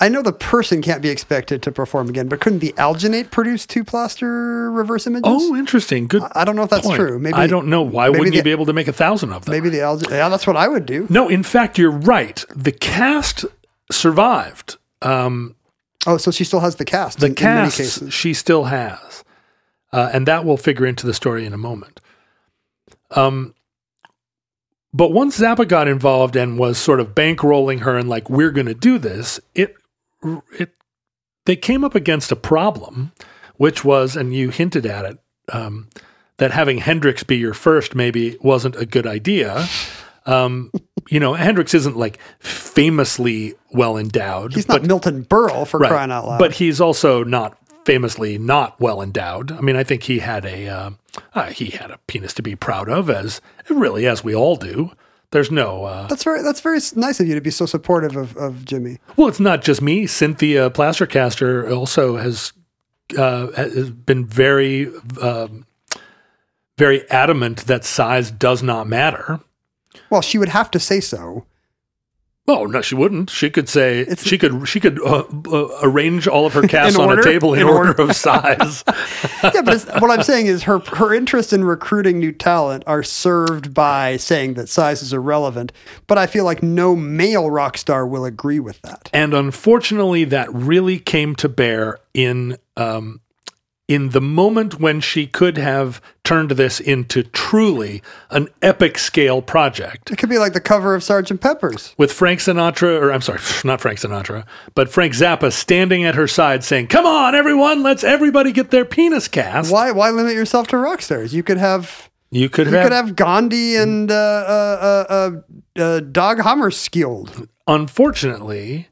I know the person can't be expected to perform again, but couldn't the alginate produce two plaster reverse images? Oh, interesting. Good. I don't know if that's point. true. Maybe I don't know. Why wouldn't you be able to make a thousand of them? Maybe the alginate. Yeah, that's what I would do. No, in fact, you're right. The cast survived. Um, Oh, so she still has the cast. the in, in many cast she still has, uh, and that will figure into the story in a moment. Um, but once Zappa got involved and was sort of bankrolling her and like we're going to do this, it it they came up against a problem, which was, and you hinted at it, um, that having Hendrix be your first maybe wasn't a good idea. Um, you know, Hendrix isn't like famously well endowed. He's not but- Milton Berle for crying out loud. but he's also not famously not well endowed. I mean, I think he had a uh, uh, he had a penis to be proud of, as really as we all do. There's no uh, that's very that's very nice of you to be so supportive of, of Jimmy. well, it's not just me. Cynthia Plastercaster also has uh, has been very um, very adamant that size does not matter. Well, she would have to say so. Oh no, she wouldn't. She could say It's- she could she could uh, uh, arrange all of her casts on order? a table in, In order, order. of size. Yeah, but what I'm saying is her her interest in recruiting new talent are served by saying that size is irrelevant. But I feel like no male rock star will agree with that. And unfortunately, that really came to bear in um, in the moment when she could have turned this into truly an epic scale project It could be like the cover of Sergeant Pepper's. with Frank Sinatra, or I'm sorry, not Frank Sinatra, but Frank Zappa standing at her side saying, "Come on, everyone, let's everybody get their penis cast." Why why limit yourself to rock stars? You could have You could you have, could have Gandhi and uh, uh, uh, uh, uh, Dag Hammarskjöld. unfortunately,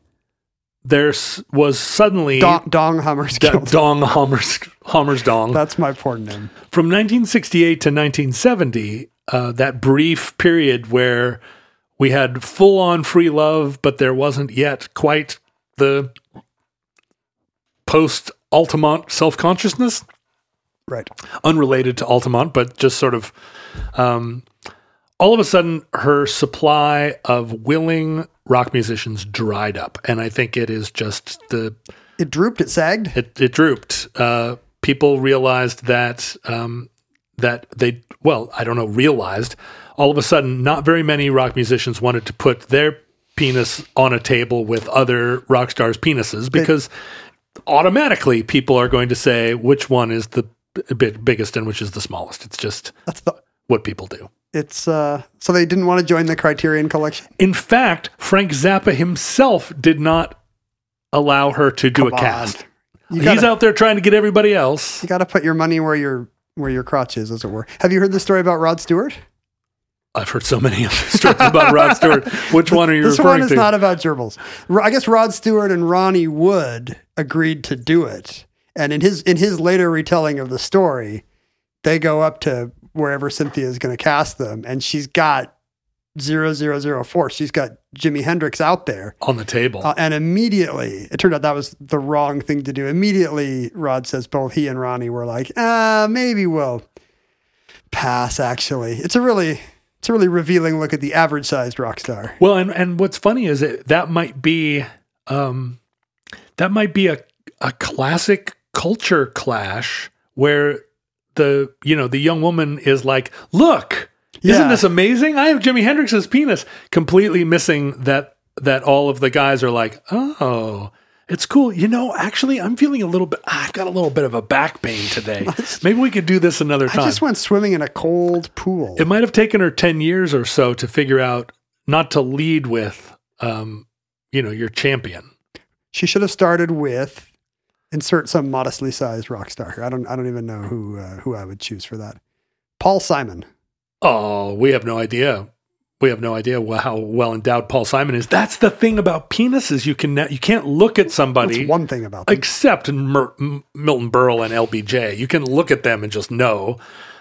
there was suddenly Dong, Dong Da- Dong Hammers, Hammers Dong. That's my porn name. from 1968 to 1970, uh, that brief period where we had full on free love, but there wasn't yet quite the post Altamont self consciousness, Right. unrelated to Altamont, but just sort of um, all of a sudden her supply of willing rock musicians dried up. And I think it is just the It drooped. It sagged. it, it drooped. Uh, people realized that um, that they well, I don't know, realized all of a sudden not very many rock musicians wanted to put their penis on a table with other rock stars' penises because automatically people are going to say which one is the b- biggest and which is the smallest. It's just That's the. what people do. It's uh. So they didn't want to join the Criterion Collection. In fact, Frank Zappa himself did not allow her to do Come a cast. You He's gotta, out there trying to get everybody else. you got to put your money where your where your crotch is, as it were. Have you heard the story about Rod Stewart? I've heard so many stories about Rod Stewart. Which one are you This referring one is to? not about gerbils. I guess Rod Stewart and Ronnie Wood agreed to do it, and in his in his later retelling of the story, they go up to wherever Cynthia is going to cast them, and she's got zero zero zero four. She's got Jimi Hendrix out there, on the table. uh, and immediately it turned out that was the wrong thing to do. Immediately, Rod says both he and Ronnie were like, uh, maybe we'll pass. Actually, it's a really it's a really revealing look at the average sized rock star. well, and and what's funny is that that might be um, that might be a a classic culture clash where the you know the young woman is like, look, isn't this amazing? I have Jimi Hendrix's penis. Completely missing that that all of the guys are like, oh. It's cool. You know, actually, I'm feeling a little bit. ah, I've got a little bit of a back pain today. Maybe we could do this another time. I just went swimming in a cold pool. It might have taken her 10 years or so to figure out not to lead with, um, you know, your champion. She should have started with insert some modestly sized rock star. I don't I don't even know who uh, who I would choose for that. Paul Simon. Oh, we have no idea. We have no idea how well endowed Paul Simon is. That's the thing about penises. You can you can't look at somebody That's one thing about them. except Mer- M- Milton Berle and LBJ. You can look at them and just know.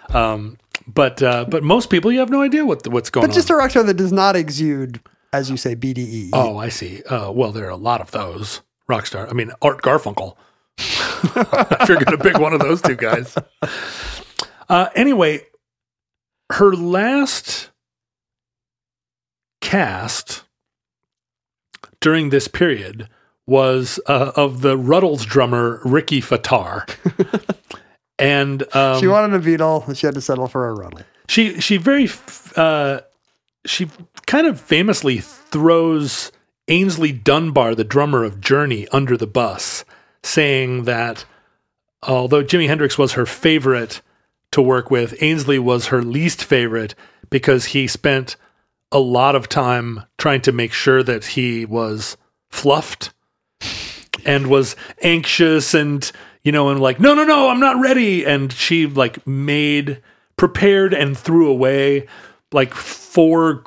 Um, but uh, but most people, you have no idea what what's going on. but on. just a rock star that does not exude, as you say, BDE. oh, I see. Uh, well, there are a lot of those rock star. I mean, Art Garfunkel. if you're going to pick one of those two guys. Uh, anyway, her last cast during this period was uh, of the Rutles drummer Ricky Fataar. and um, she wanted a Beatle. She had to settle for a Rutle. she she very f- uh, she kind of famously throws Aynsley Dunbar, the drummer of Journey, under the bus, saying that although Jimi Hendrix was her favorite to work with, Aynsley was her least favorite because he spent a lot of time trying to make sure that he was fluffed and was anxious and you know and like no no no I'm not ready. And she like made prepared and threw away like four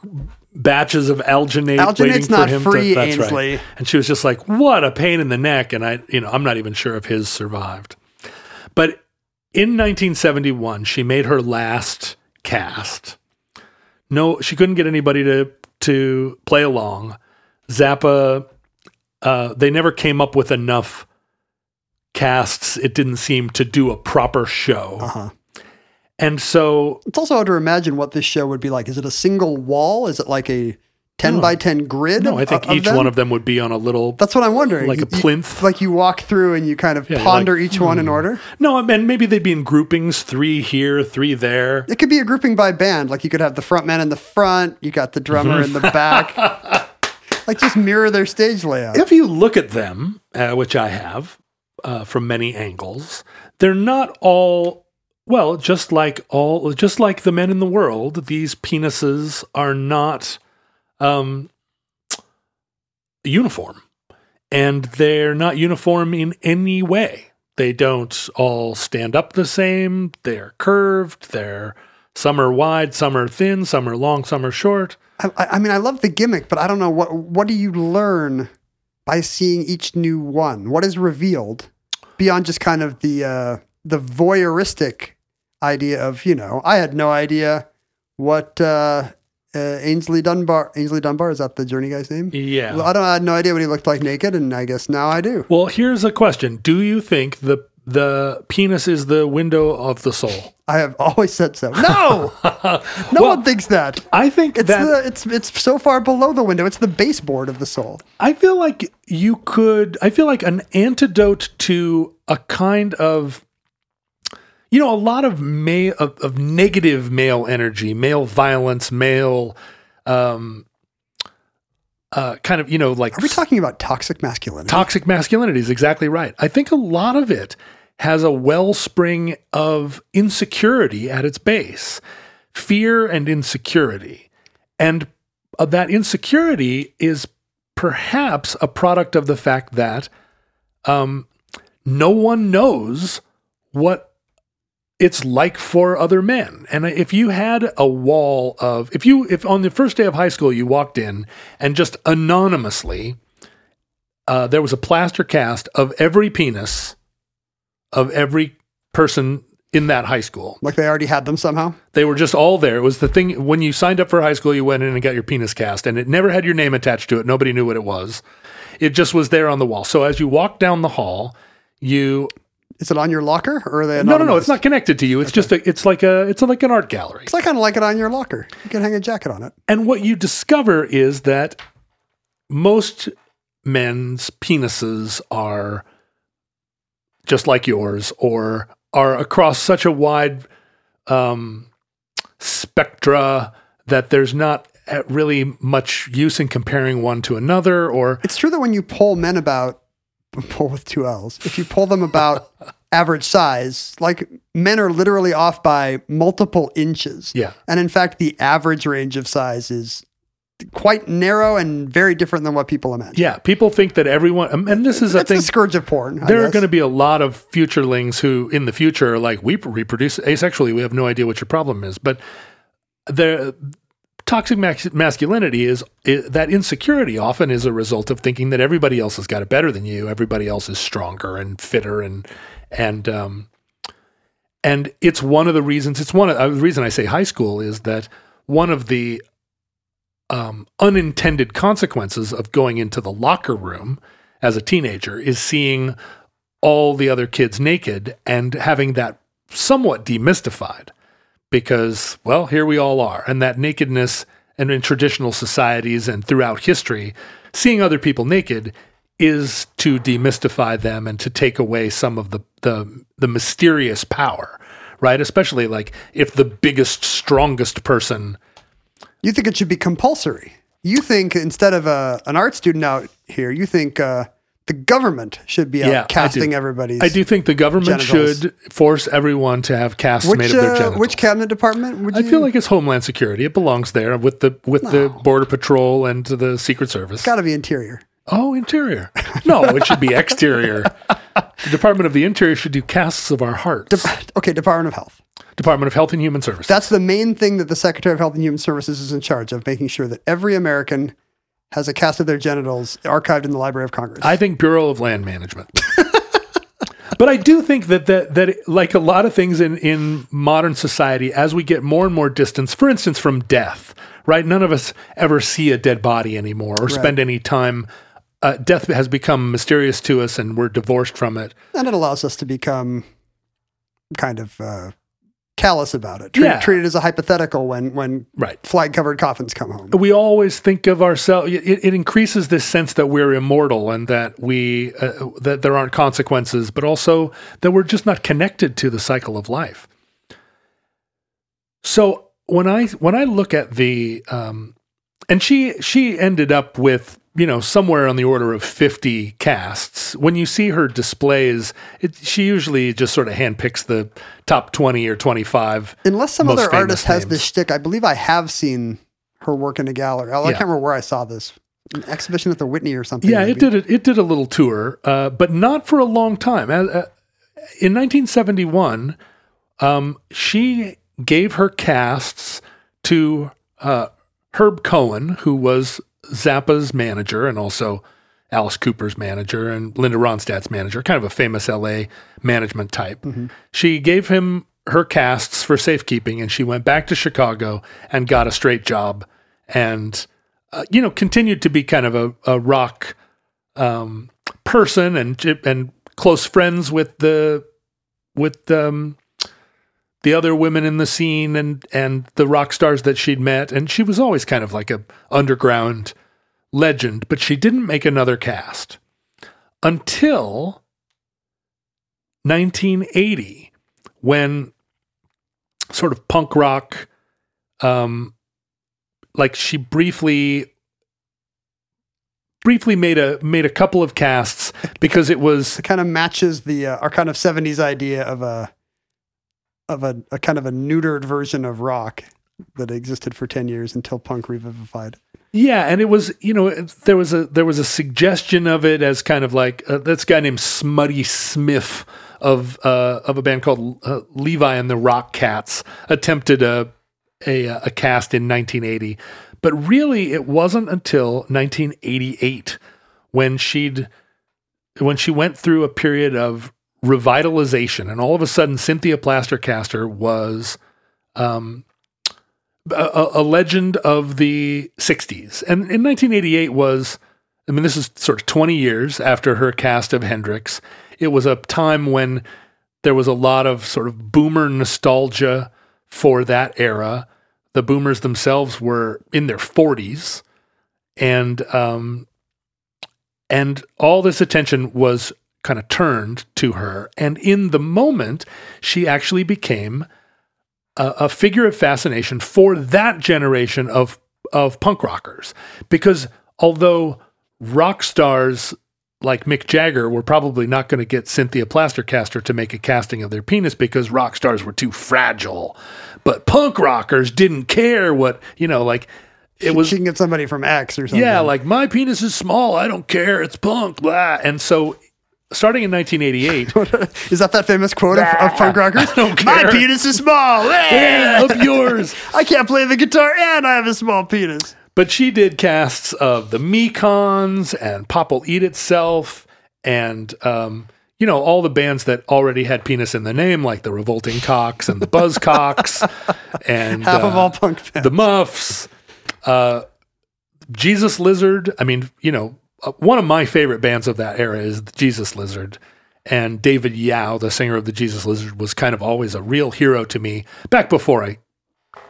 batches of alginate Alginate's waiting for not him free, to that's right. And she was just like what a pain in the neck and I you know I'm not even sure if his survived but in 1971 she made her last cast no she couldn't get anybody to to play along Zappa uh, they never came up with enough casts. It didn't seem to do a proper show. Uh-huh. And so, It's also hard to imagine what this show would be like. Is it a single wall? Is it like a 10 by 10 grid? no, I think of each them? one of them would be on a little. That's what I'm wondering. Like a You- you- plinth? like you walk through and you kind of Yeah, ponder like, hmm. each one in order. No, and maybe they'd be in groupings three here, three there. It could be a grouping by band. Like you could have the front man in the front, you got the drummer in the back. like just mirror their stage layout. If you look at them, uh, which I have uh, from many angles, they're not all. Well, just like all, just like the men in the world, these penises are not um, uniform, and they're not uniform in any way. They don't all stand up the same. They're curved. They're some are wide, some are thin, some are long, some are short. I, I mean, I love the gimmick, but I don't know what what do you learn by seeing each new one? What is revealed beyond just kind of the uh, the voyeuristic idea of you know I had no idea what uh, uh, Aynsley Dunbar Aynsley Dunbar is that the Journey guy's name? Yeah. I don't I had no idea what he looked like naked, and I guess now I do. Well, here's a question: Do you think the the penis is the window of the soul? I have always said so. No, no Well, one thinks that. I think It's that the it's it's so far below the window. It's the baseboard of the soul. I feel like you could. I feel like an antidote to a kind of, you know, a lot of male of, of negative male energy, male violence, male, um, uh, kind of you know like Are we talking about toxic masculinity? toxic masculinity is exactly right. I think a lot of it has a wellspring of insecurity at its base, fear and insecurity. And uh, that insecurity is perhaps a product of the fact that um, no one knows what it's like for other men. And if you had a wall of, if you, if on the first day of high school you walked in and just anonymously, uh, there was a plaster cast of every penis of every person in that high school. like they already had them somehow. They were just all there. It was the thing when you signed up for high school, you went in and got your penis cast, and it never had your name attached to it. Nobody knew what it was. It just was there on the wall. So as you walk down the hall, you Is it on your locker or are they? no no no. It's not connected to you. It's just a, it's like a it's like an art gallery. So I kind of like it on your locker. You can hang a jacket on it. And what you discover is that most men's penises are just like yours or are across such a wide um, spectra that there's not really much use in comparing one to another or It's true that when you poll men about poll with two L's, if you pull them about average size, like men are literally off by multiple inches. Yeah. And in fact, the average range of size is quite narrow and very different than what people imagine. yeah people think that everyone um, and this is a thing the scourge of porn. I there are going to be a lot of futurelings who in the future are like we reproduce asexually we have no idea what your problem is but the toxic masculinity is, i that insecurity often is a result of thinking that everybody else has got it better than you. Everybody else is stronger and fitter and and um and it's one of the reasons it's one of uh, the reason I say high school is that one of the um, unintended consequences of going into the locker room as a teenager is seeing all the other kids naked and having that somewhat demystified because, well, here we all are. And that nakedness, and in traditional societies and throughout history, seeing other people naked is to demystify them and to take away some of the, the, the mysterious power, right? Especially like if the biggest, strongest person You think it should be compulsory. You think instead of a, an art student out here, you think uh, the government should be Yeah, I casting do. everybody's. I do think the government genitals. should force everyone to have casts Which, made of their uh, genitals. which cabinet department would I feel like it's Homeland Security. It belongs there with the with the Border Patrol and the Secret Service. It's got to be interior. oh, interior. No, it should be exterior. the Department of the Interior should do casts of our hearts. Okay, Department of Health. Department of Health and Human Services. That's the main thing that the Secretary of Health and Human Services is in charge of, making sure that every American has a cast of their genitals archived in the Library of Congress. I think Bureau of Land Management. but I do think that that that it- like a lot of things in in modern society, as we get more and more distance, for instance, from death, right? None of us ever see a dead body anymore or spend any time. Uh, death has become mysterious to us, and we're divorced from it. and it allows us to become kind of uh, callous about it. Treat, Yeah. treat it as a hypothetical when when Right. flag covered coffins come home. we always think of ourselves it, it increases this sense that we're immortal and that we uh, that there aren't consequences but also that we're just not connected to the cycle of life so when i when i look at the um and she she ended up with you know somewhere on the order of 50 casts when you see her displays it, she usually just sort of handpicks the top 20 or 25 Unless some other artist has names. this shtick, I believe I have seen her work in a gallery. I Yeah. can't remember where I saw this. An exhibition at the Whitney or something. Yeah, maybe. it did. A, it did a little tour, uh, but not for a long time. Uh, uh, in 1971, um, she gave her casts to uh, Herb Cohen, who was Zappa's manager and also Alice Cooper's manager and Linda Ronstadt's manager, kind of a famous LA management type. She gave him her casts for safekeeping, and she went back to Chicago and got a straight job, and uh, you know continued to be kind of a, a rock um, person and and close friends with the with um, the other women in the scene and and the rock stars that she'd met, and she was always kind of like a underground legend, but she didn't make another cast until 1980 when sort of punk rock um like she briefly briefly made a made a couple of casts because it was It kind of matches the uh, our kind of '70s idea of a of a, a kind of a neutered version of rock that existed for 10 years until punk revivified. Yeah, and it was you know there was a there was a suggestion of it as kind of like uh, this guy named Smutty Smith of uh, of a band called uh, Levi and the Rockats attempted a a, a cast in 1980, but really it wasn't until 1988 when she'd when she went through a period of revitalization, and all of a sudden Cynthia Plastercaster was um, a- a, legend of the 60s. And in 1988 was, I mean, this is sort of 20 years after her cast of Hendrix. It was a time when there was a lot of sort of boomer nostalgia for that era. The boomers themselves were in their 40s. And, um, and all this attention was kind of turned to her. And in the moment, she actually became a, a figure of fascination for that generation of, of punk rockers. Because although rock stars like Mick Jagger were probably not going to get Cynthia Plastercaster to make a casting of their penis because rock stars were too fragile. But punk rockers didn't care what, you know, like it was she can get somebody from X or something. yeah, like my penis is small. I don't care. It's punk. Blah. And so, starting in 1988, is that that famous quote of, of punk rockers? don't My penis is small. yeah, up yours. I can't play the guitar and I have a small penis. But she did casts of the Mekons and Pop Will Eat Itself and, um, you know, all the bands that already had penis in the name, like the Revolting Cocks and the Buzzcocks and Half of uh, all punk bands. the Muffs, uh, Jesus Lizard. I mean, you know, one of my favorite bands of that era is the Jesus Lizard. And David Yow, the singer of the Jesus Lizard, was kind of always a real hero to me back before I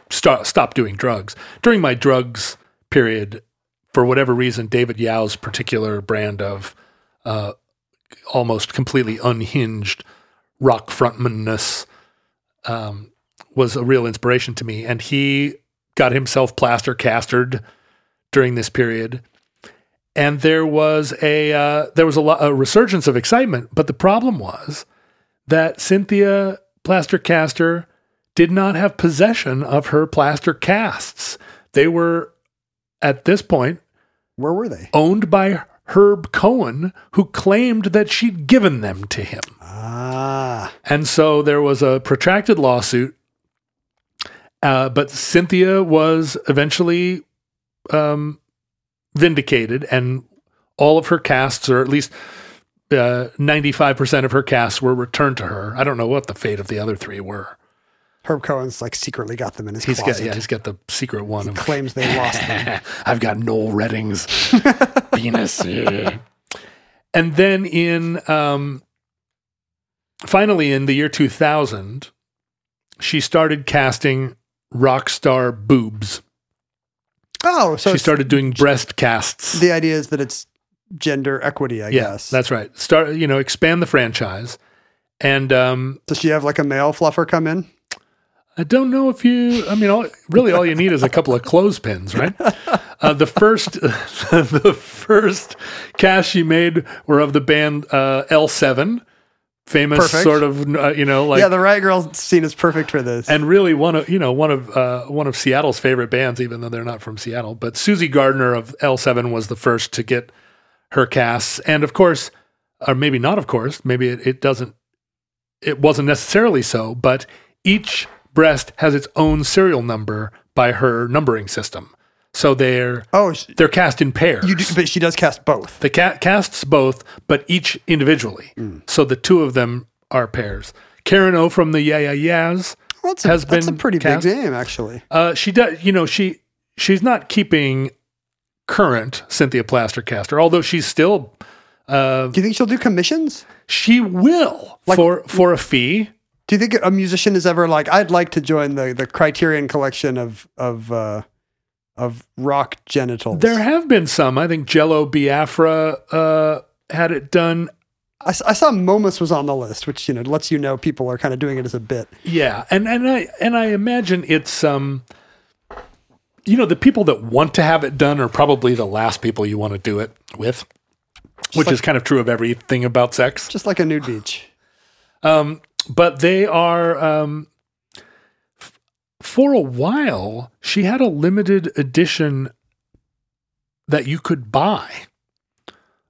st- stopped doing drugs. During my drugs period, for whatever reason, David Yow's particular brand of uh, almost completely unhinged rock frontmanness um, was a real inspiration to me. And he got himself plaster castered during this period. And there was a uh, there was a, lo- a resurgence of excitement, but the problem was that Cynthia Plastercaster did not have possession of her plaster casts. They were at this point Where were they? owned by Herb Cohen, who claimed that she'd given them to him. Ah, And so there was a protracted lawsuit. Uh, but Cynthia was eventually um, vindicated, and all of her casts, or at least uh, 95% of her casts, were returned to her. I don't know what the fate of the other three were. Herb Cohen's like secretly got them in his He's got, closet. yeah, he's got the secret one. Of, Claims they lost them. I've got Noel Redding's Venus. Yeah. And then in um, finally in the year 2000, she started casting rock star boobs. Oh, so she started doing breast casts. the idea is that it's gender equity, I yeah, guess. that's right. Start you know expand the franchise. And um, Does she have like a male fluffer come in? I don't know if you. I mean, all, really, all you need is a couple of clothespins, right? Uh, the first, the first cast she made were of the band uh, L7, famous Perfect. sort of, uh, you know, like, yeah, the Riot Grrrl scene is perfect for this. and really one of, you know, one of uh, one of Seattle's favorite bands, even though they're not from Seattle. But Suzi Gardner of L7 was the first to get her casts, and of course, or maybe not, of course, maybe it, it doesn't, it wasn't necessarily so, but each breast has its own serial number by her numbering system. So they're oh, sh- they're cast in pairs. you do, but she does cast both. the cat casts both, but each individually. So the two of them are pairs. Karen O from the Yeah Yeah Yeahs. Well, that's a, Has that's a been pretty cast. big name, actually. Uh, she does. You know, she she's not keeping current Cynthia Plastercaster, although she's still. Uh, Do you think she'll do commissions? she will Like- for for a fee. Do you think a musician is ever like, I'd like to join the, the Criterion collection of of uh, of rock genitals? There have been some. I think Jello Biafra uh, had it done. I saw Momus was on the list, which you know lets you know people are kind of doing it as a bit. Yeah, and and I and I imagine it's um, you know, the people that want to have it done are probably the last people you want to do it with, which like- is kind of true of everything about sex. Just like a nude beach. Um, but they are um, for a while. She had a limited edition that you could buy.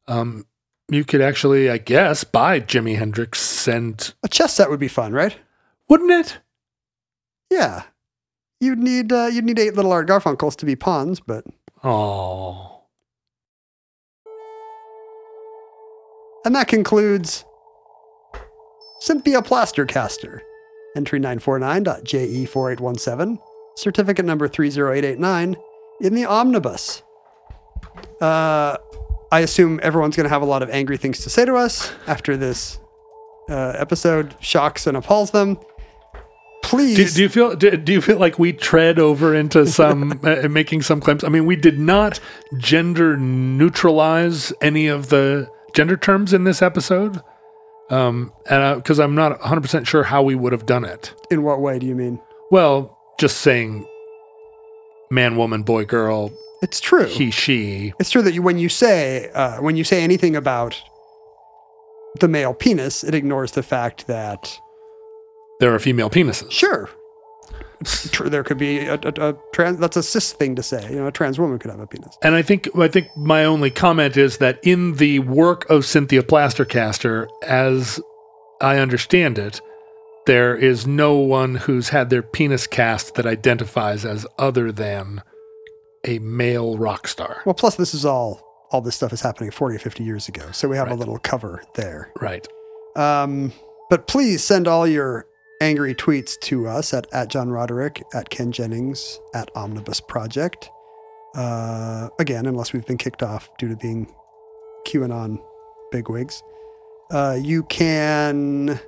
Um, you could actually, I guess, buy Jimi Hendrix, and A chess set would be fun, right? wouldn't it? Yeah. You'd need uh, you'd need eight little Art Garfunkels to be pawns, but Oh. and that concludes Cynthia Plastercaster, entry 949.JE4817, certificate number 30889 in the omnibus. Uh, I assume everyone's going to have a lot of angry things to say to us after this uh, episode shocks and appalls them. Please. Do, do you feel do, do you feel like we tread over into some uh, making some claims? I mean, we did not gender neutralize any of the gender terms in this episode. Um, and because I'm not 100 percent sure how we would have done it. In what way do you mean? Well, just saying, man, woman, boy, girl, It's true. he, she. It's true that you, when you say uh, when you say anything about the male penis, it ignores the fact that There are female penises. sure, there could be a, a, a trans. That's a cis thing to say. You know, a trans woman could have a penis. And I think I think my only comment is that in the work of Cynthia Plastercaster, as I understand it, there is no one who's had their penis cast that identifies as other than a male rock star. Well, plus this is all all this stuff is happening 40 or 50 years ago, so we have a little cover there. Right. Um, but please send all your angry tweets to us at, at John Roderick, at Ken Jennings, at Omnibus Project. Uh, again, unless we've been kicked off due to being QAnon bigwigs. Uh, you can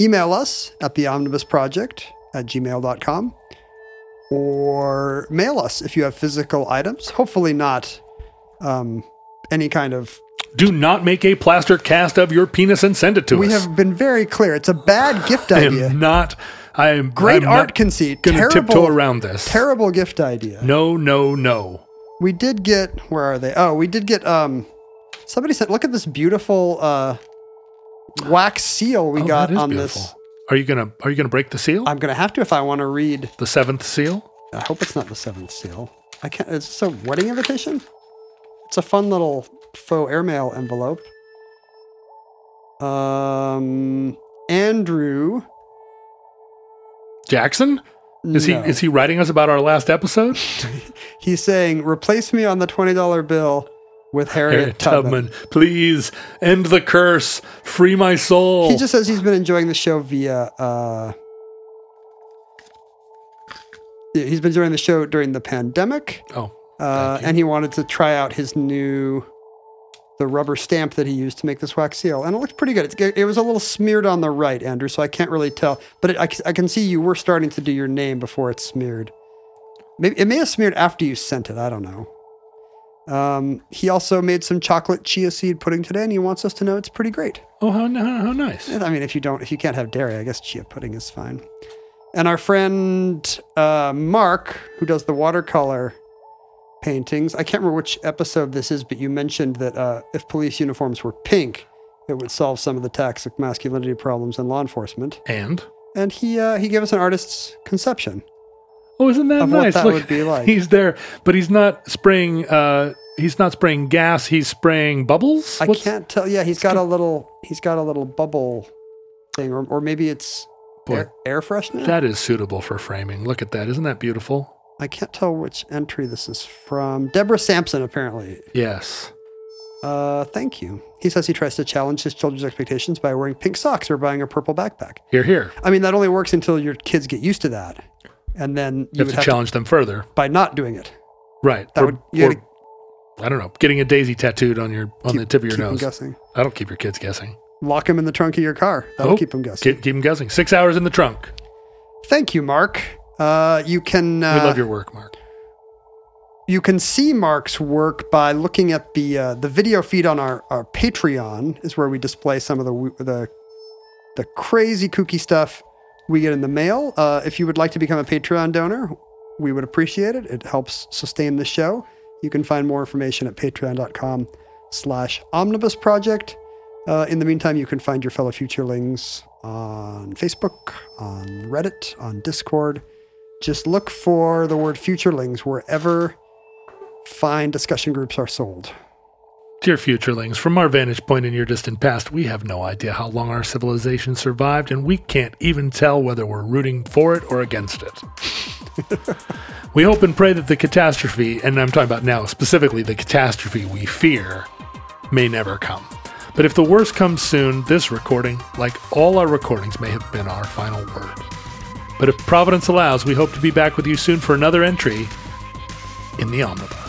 email us at the Omnibus Project at gmail.com or mail us if you have physical items. Hopefully, not um, any kind of Do not make a plaster cast of your penis and send it to we us. We have been very clear. It's a bad gift I idea. am not. I am Great I'm art conceit. Going to tiptoe around this. terrible gift idea. no, no, no. We did get. Where are they? Oh, we did get. Um, somebody said, "Look at this beautiful uh, wax seal we Oh, got on beautiful. this." Are you gonna Are you gonna break the seal? I'm gonna have to if I want to read. the seventh seal. I hope it's not the seventh seal. I can't. Is this a wedding invitation? It's a fun little faux airmail envelope. Um, Andrew. Jackson? Is no. he is he writing us about our last episode? He's saying, replace me on the $20 bill with Harriet, Harriet Tubman. Tubman, please end the curse, free my soul. He just says he's been enjoying the show via. Uh, he's been enjoying the show during the pandemic, oh, uh, and he wanted to try out his new, the rubber stamp that he used to make this wax seal, and it looked pretty good. It's, it was a little smeared on the right, Andrew, so I can't really tell, but it, I, I can see you were starting to do your name before it's smeared. Maybe it may have smeared after you sent it. I don't know. Um, he also made some chocolate chia seed pudding today, and he wants us to know it's pretty great. oh, how, how, how nice. I mean, if you don't, if you can't have dairy, I guess chia pudding is fine. And our friend uh, Mark, who does the watercolor paintings, I can't remember which episode this is, but you mentioned that uh, if police uniforms were pink, it would solve some of the toxic masculinity problems in law enforcement. And And he uh, he gave us an artist's conception. oh, isn't that nice? that would be like. He's there, but he's not spraying. Uh, he's not spraying gas. He's spraying bubbles. I What's- can't tell. Yeah, he's got a little he's got a little bubble thing, or, or maybe it's Boy, air, air freshener. that is suitable for framing. Look at that. Isn't that beautiful? I can't tell which entry this is from. Deborah Sampson, apparently. Yes. Uh, thank you. He says he tries to challenge his children's expectations by wearing pink socks or buying a purple backpack. Here, here. I mean, that only works until your kids get used to that, and then you, You have would to have challenge them further. by not doing it. Right. That Or- would you or- I don't know. Getting a daisy tattooed on your on keep- the tip of your nose. guessing. That'll keep your kids guessing. Lock them in the trunk of your car. That'll Oh, keep them guessing. Keep, keep them guessing. Six hours in the trunk. Thank you, Mark. Uh, you can uh, We love your work, Mark. you can see Mark's work by looking at the uh, the video feed on our, our Patreon is where we display some of the the the crazy kooky stuff we get in the mail. Uh, if you would like to become a Patreon donor, we would appreciate it. It helps sustain the show. You can find more information at patreon.com slash omnibus project. Uh, in the meantime, you can find your fellow futurelings on Facebook, on Reddit, on Discord. Just look for the word futurelings wherever fine discussion groups are sold. Dear futurelings, from our vantage point in your distant past, we have no idea how long our civilization survived, and we can't even tell whether we're rooting for it or against it. we hope and pray that the catastrophe, and I'm talking about now specifically the catastrophe we fear, may never come. But if the worst comes soon, this recording, like all our recordings, may have been our final word. But if Providence allows, we hope to be back with you soon for another entry in the Omnibus.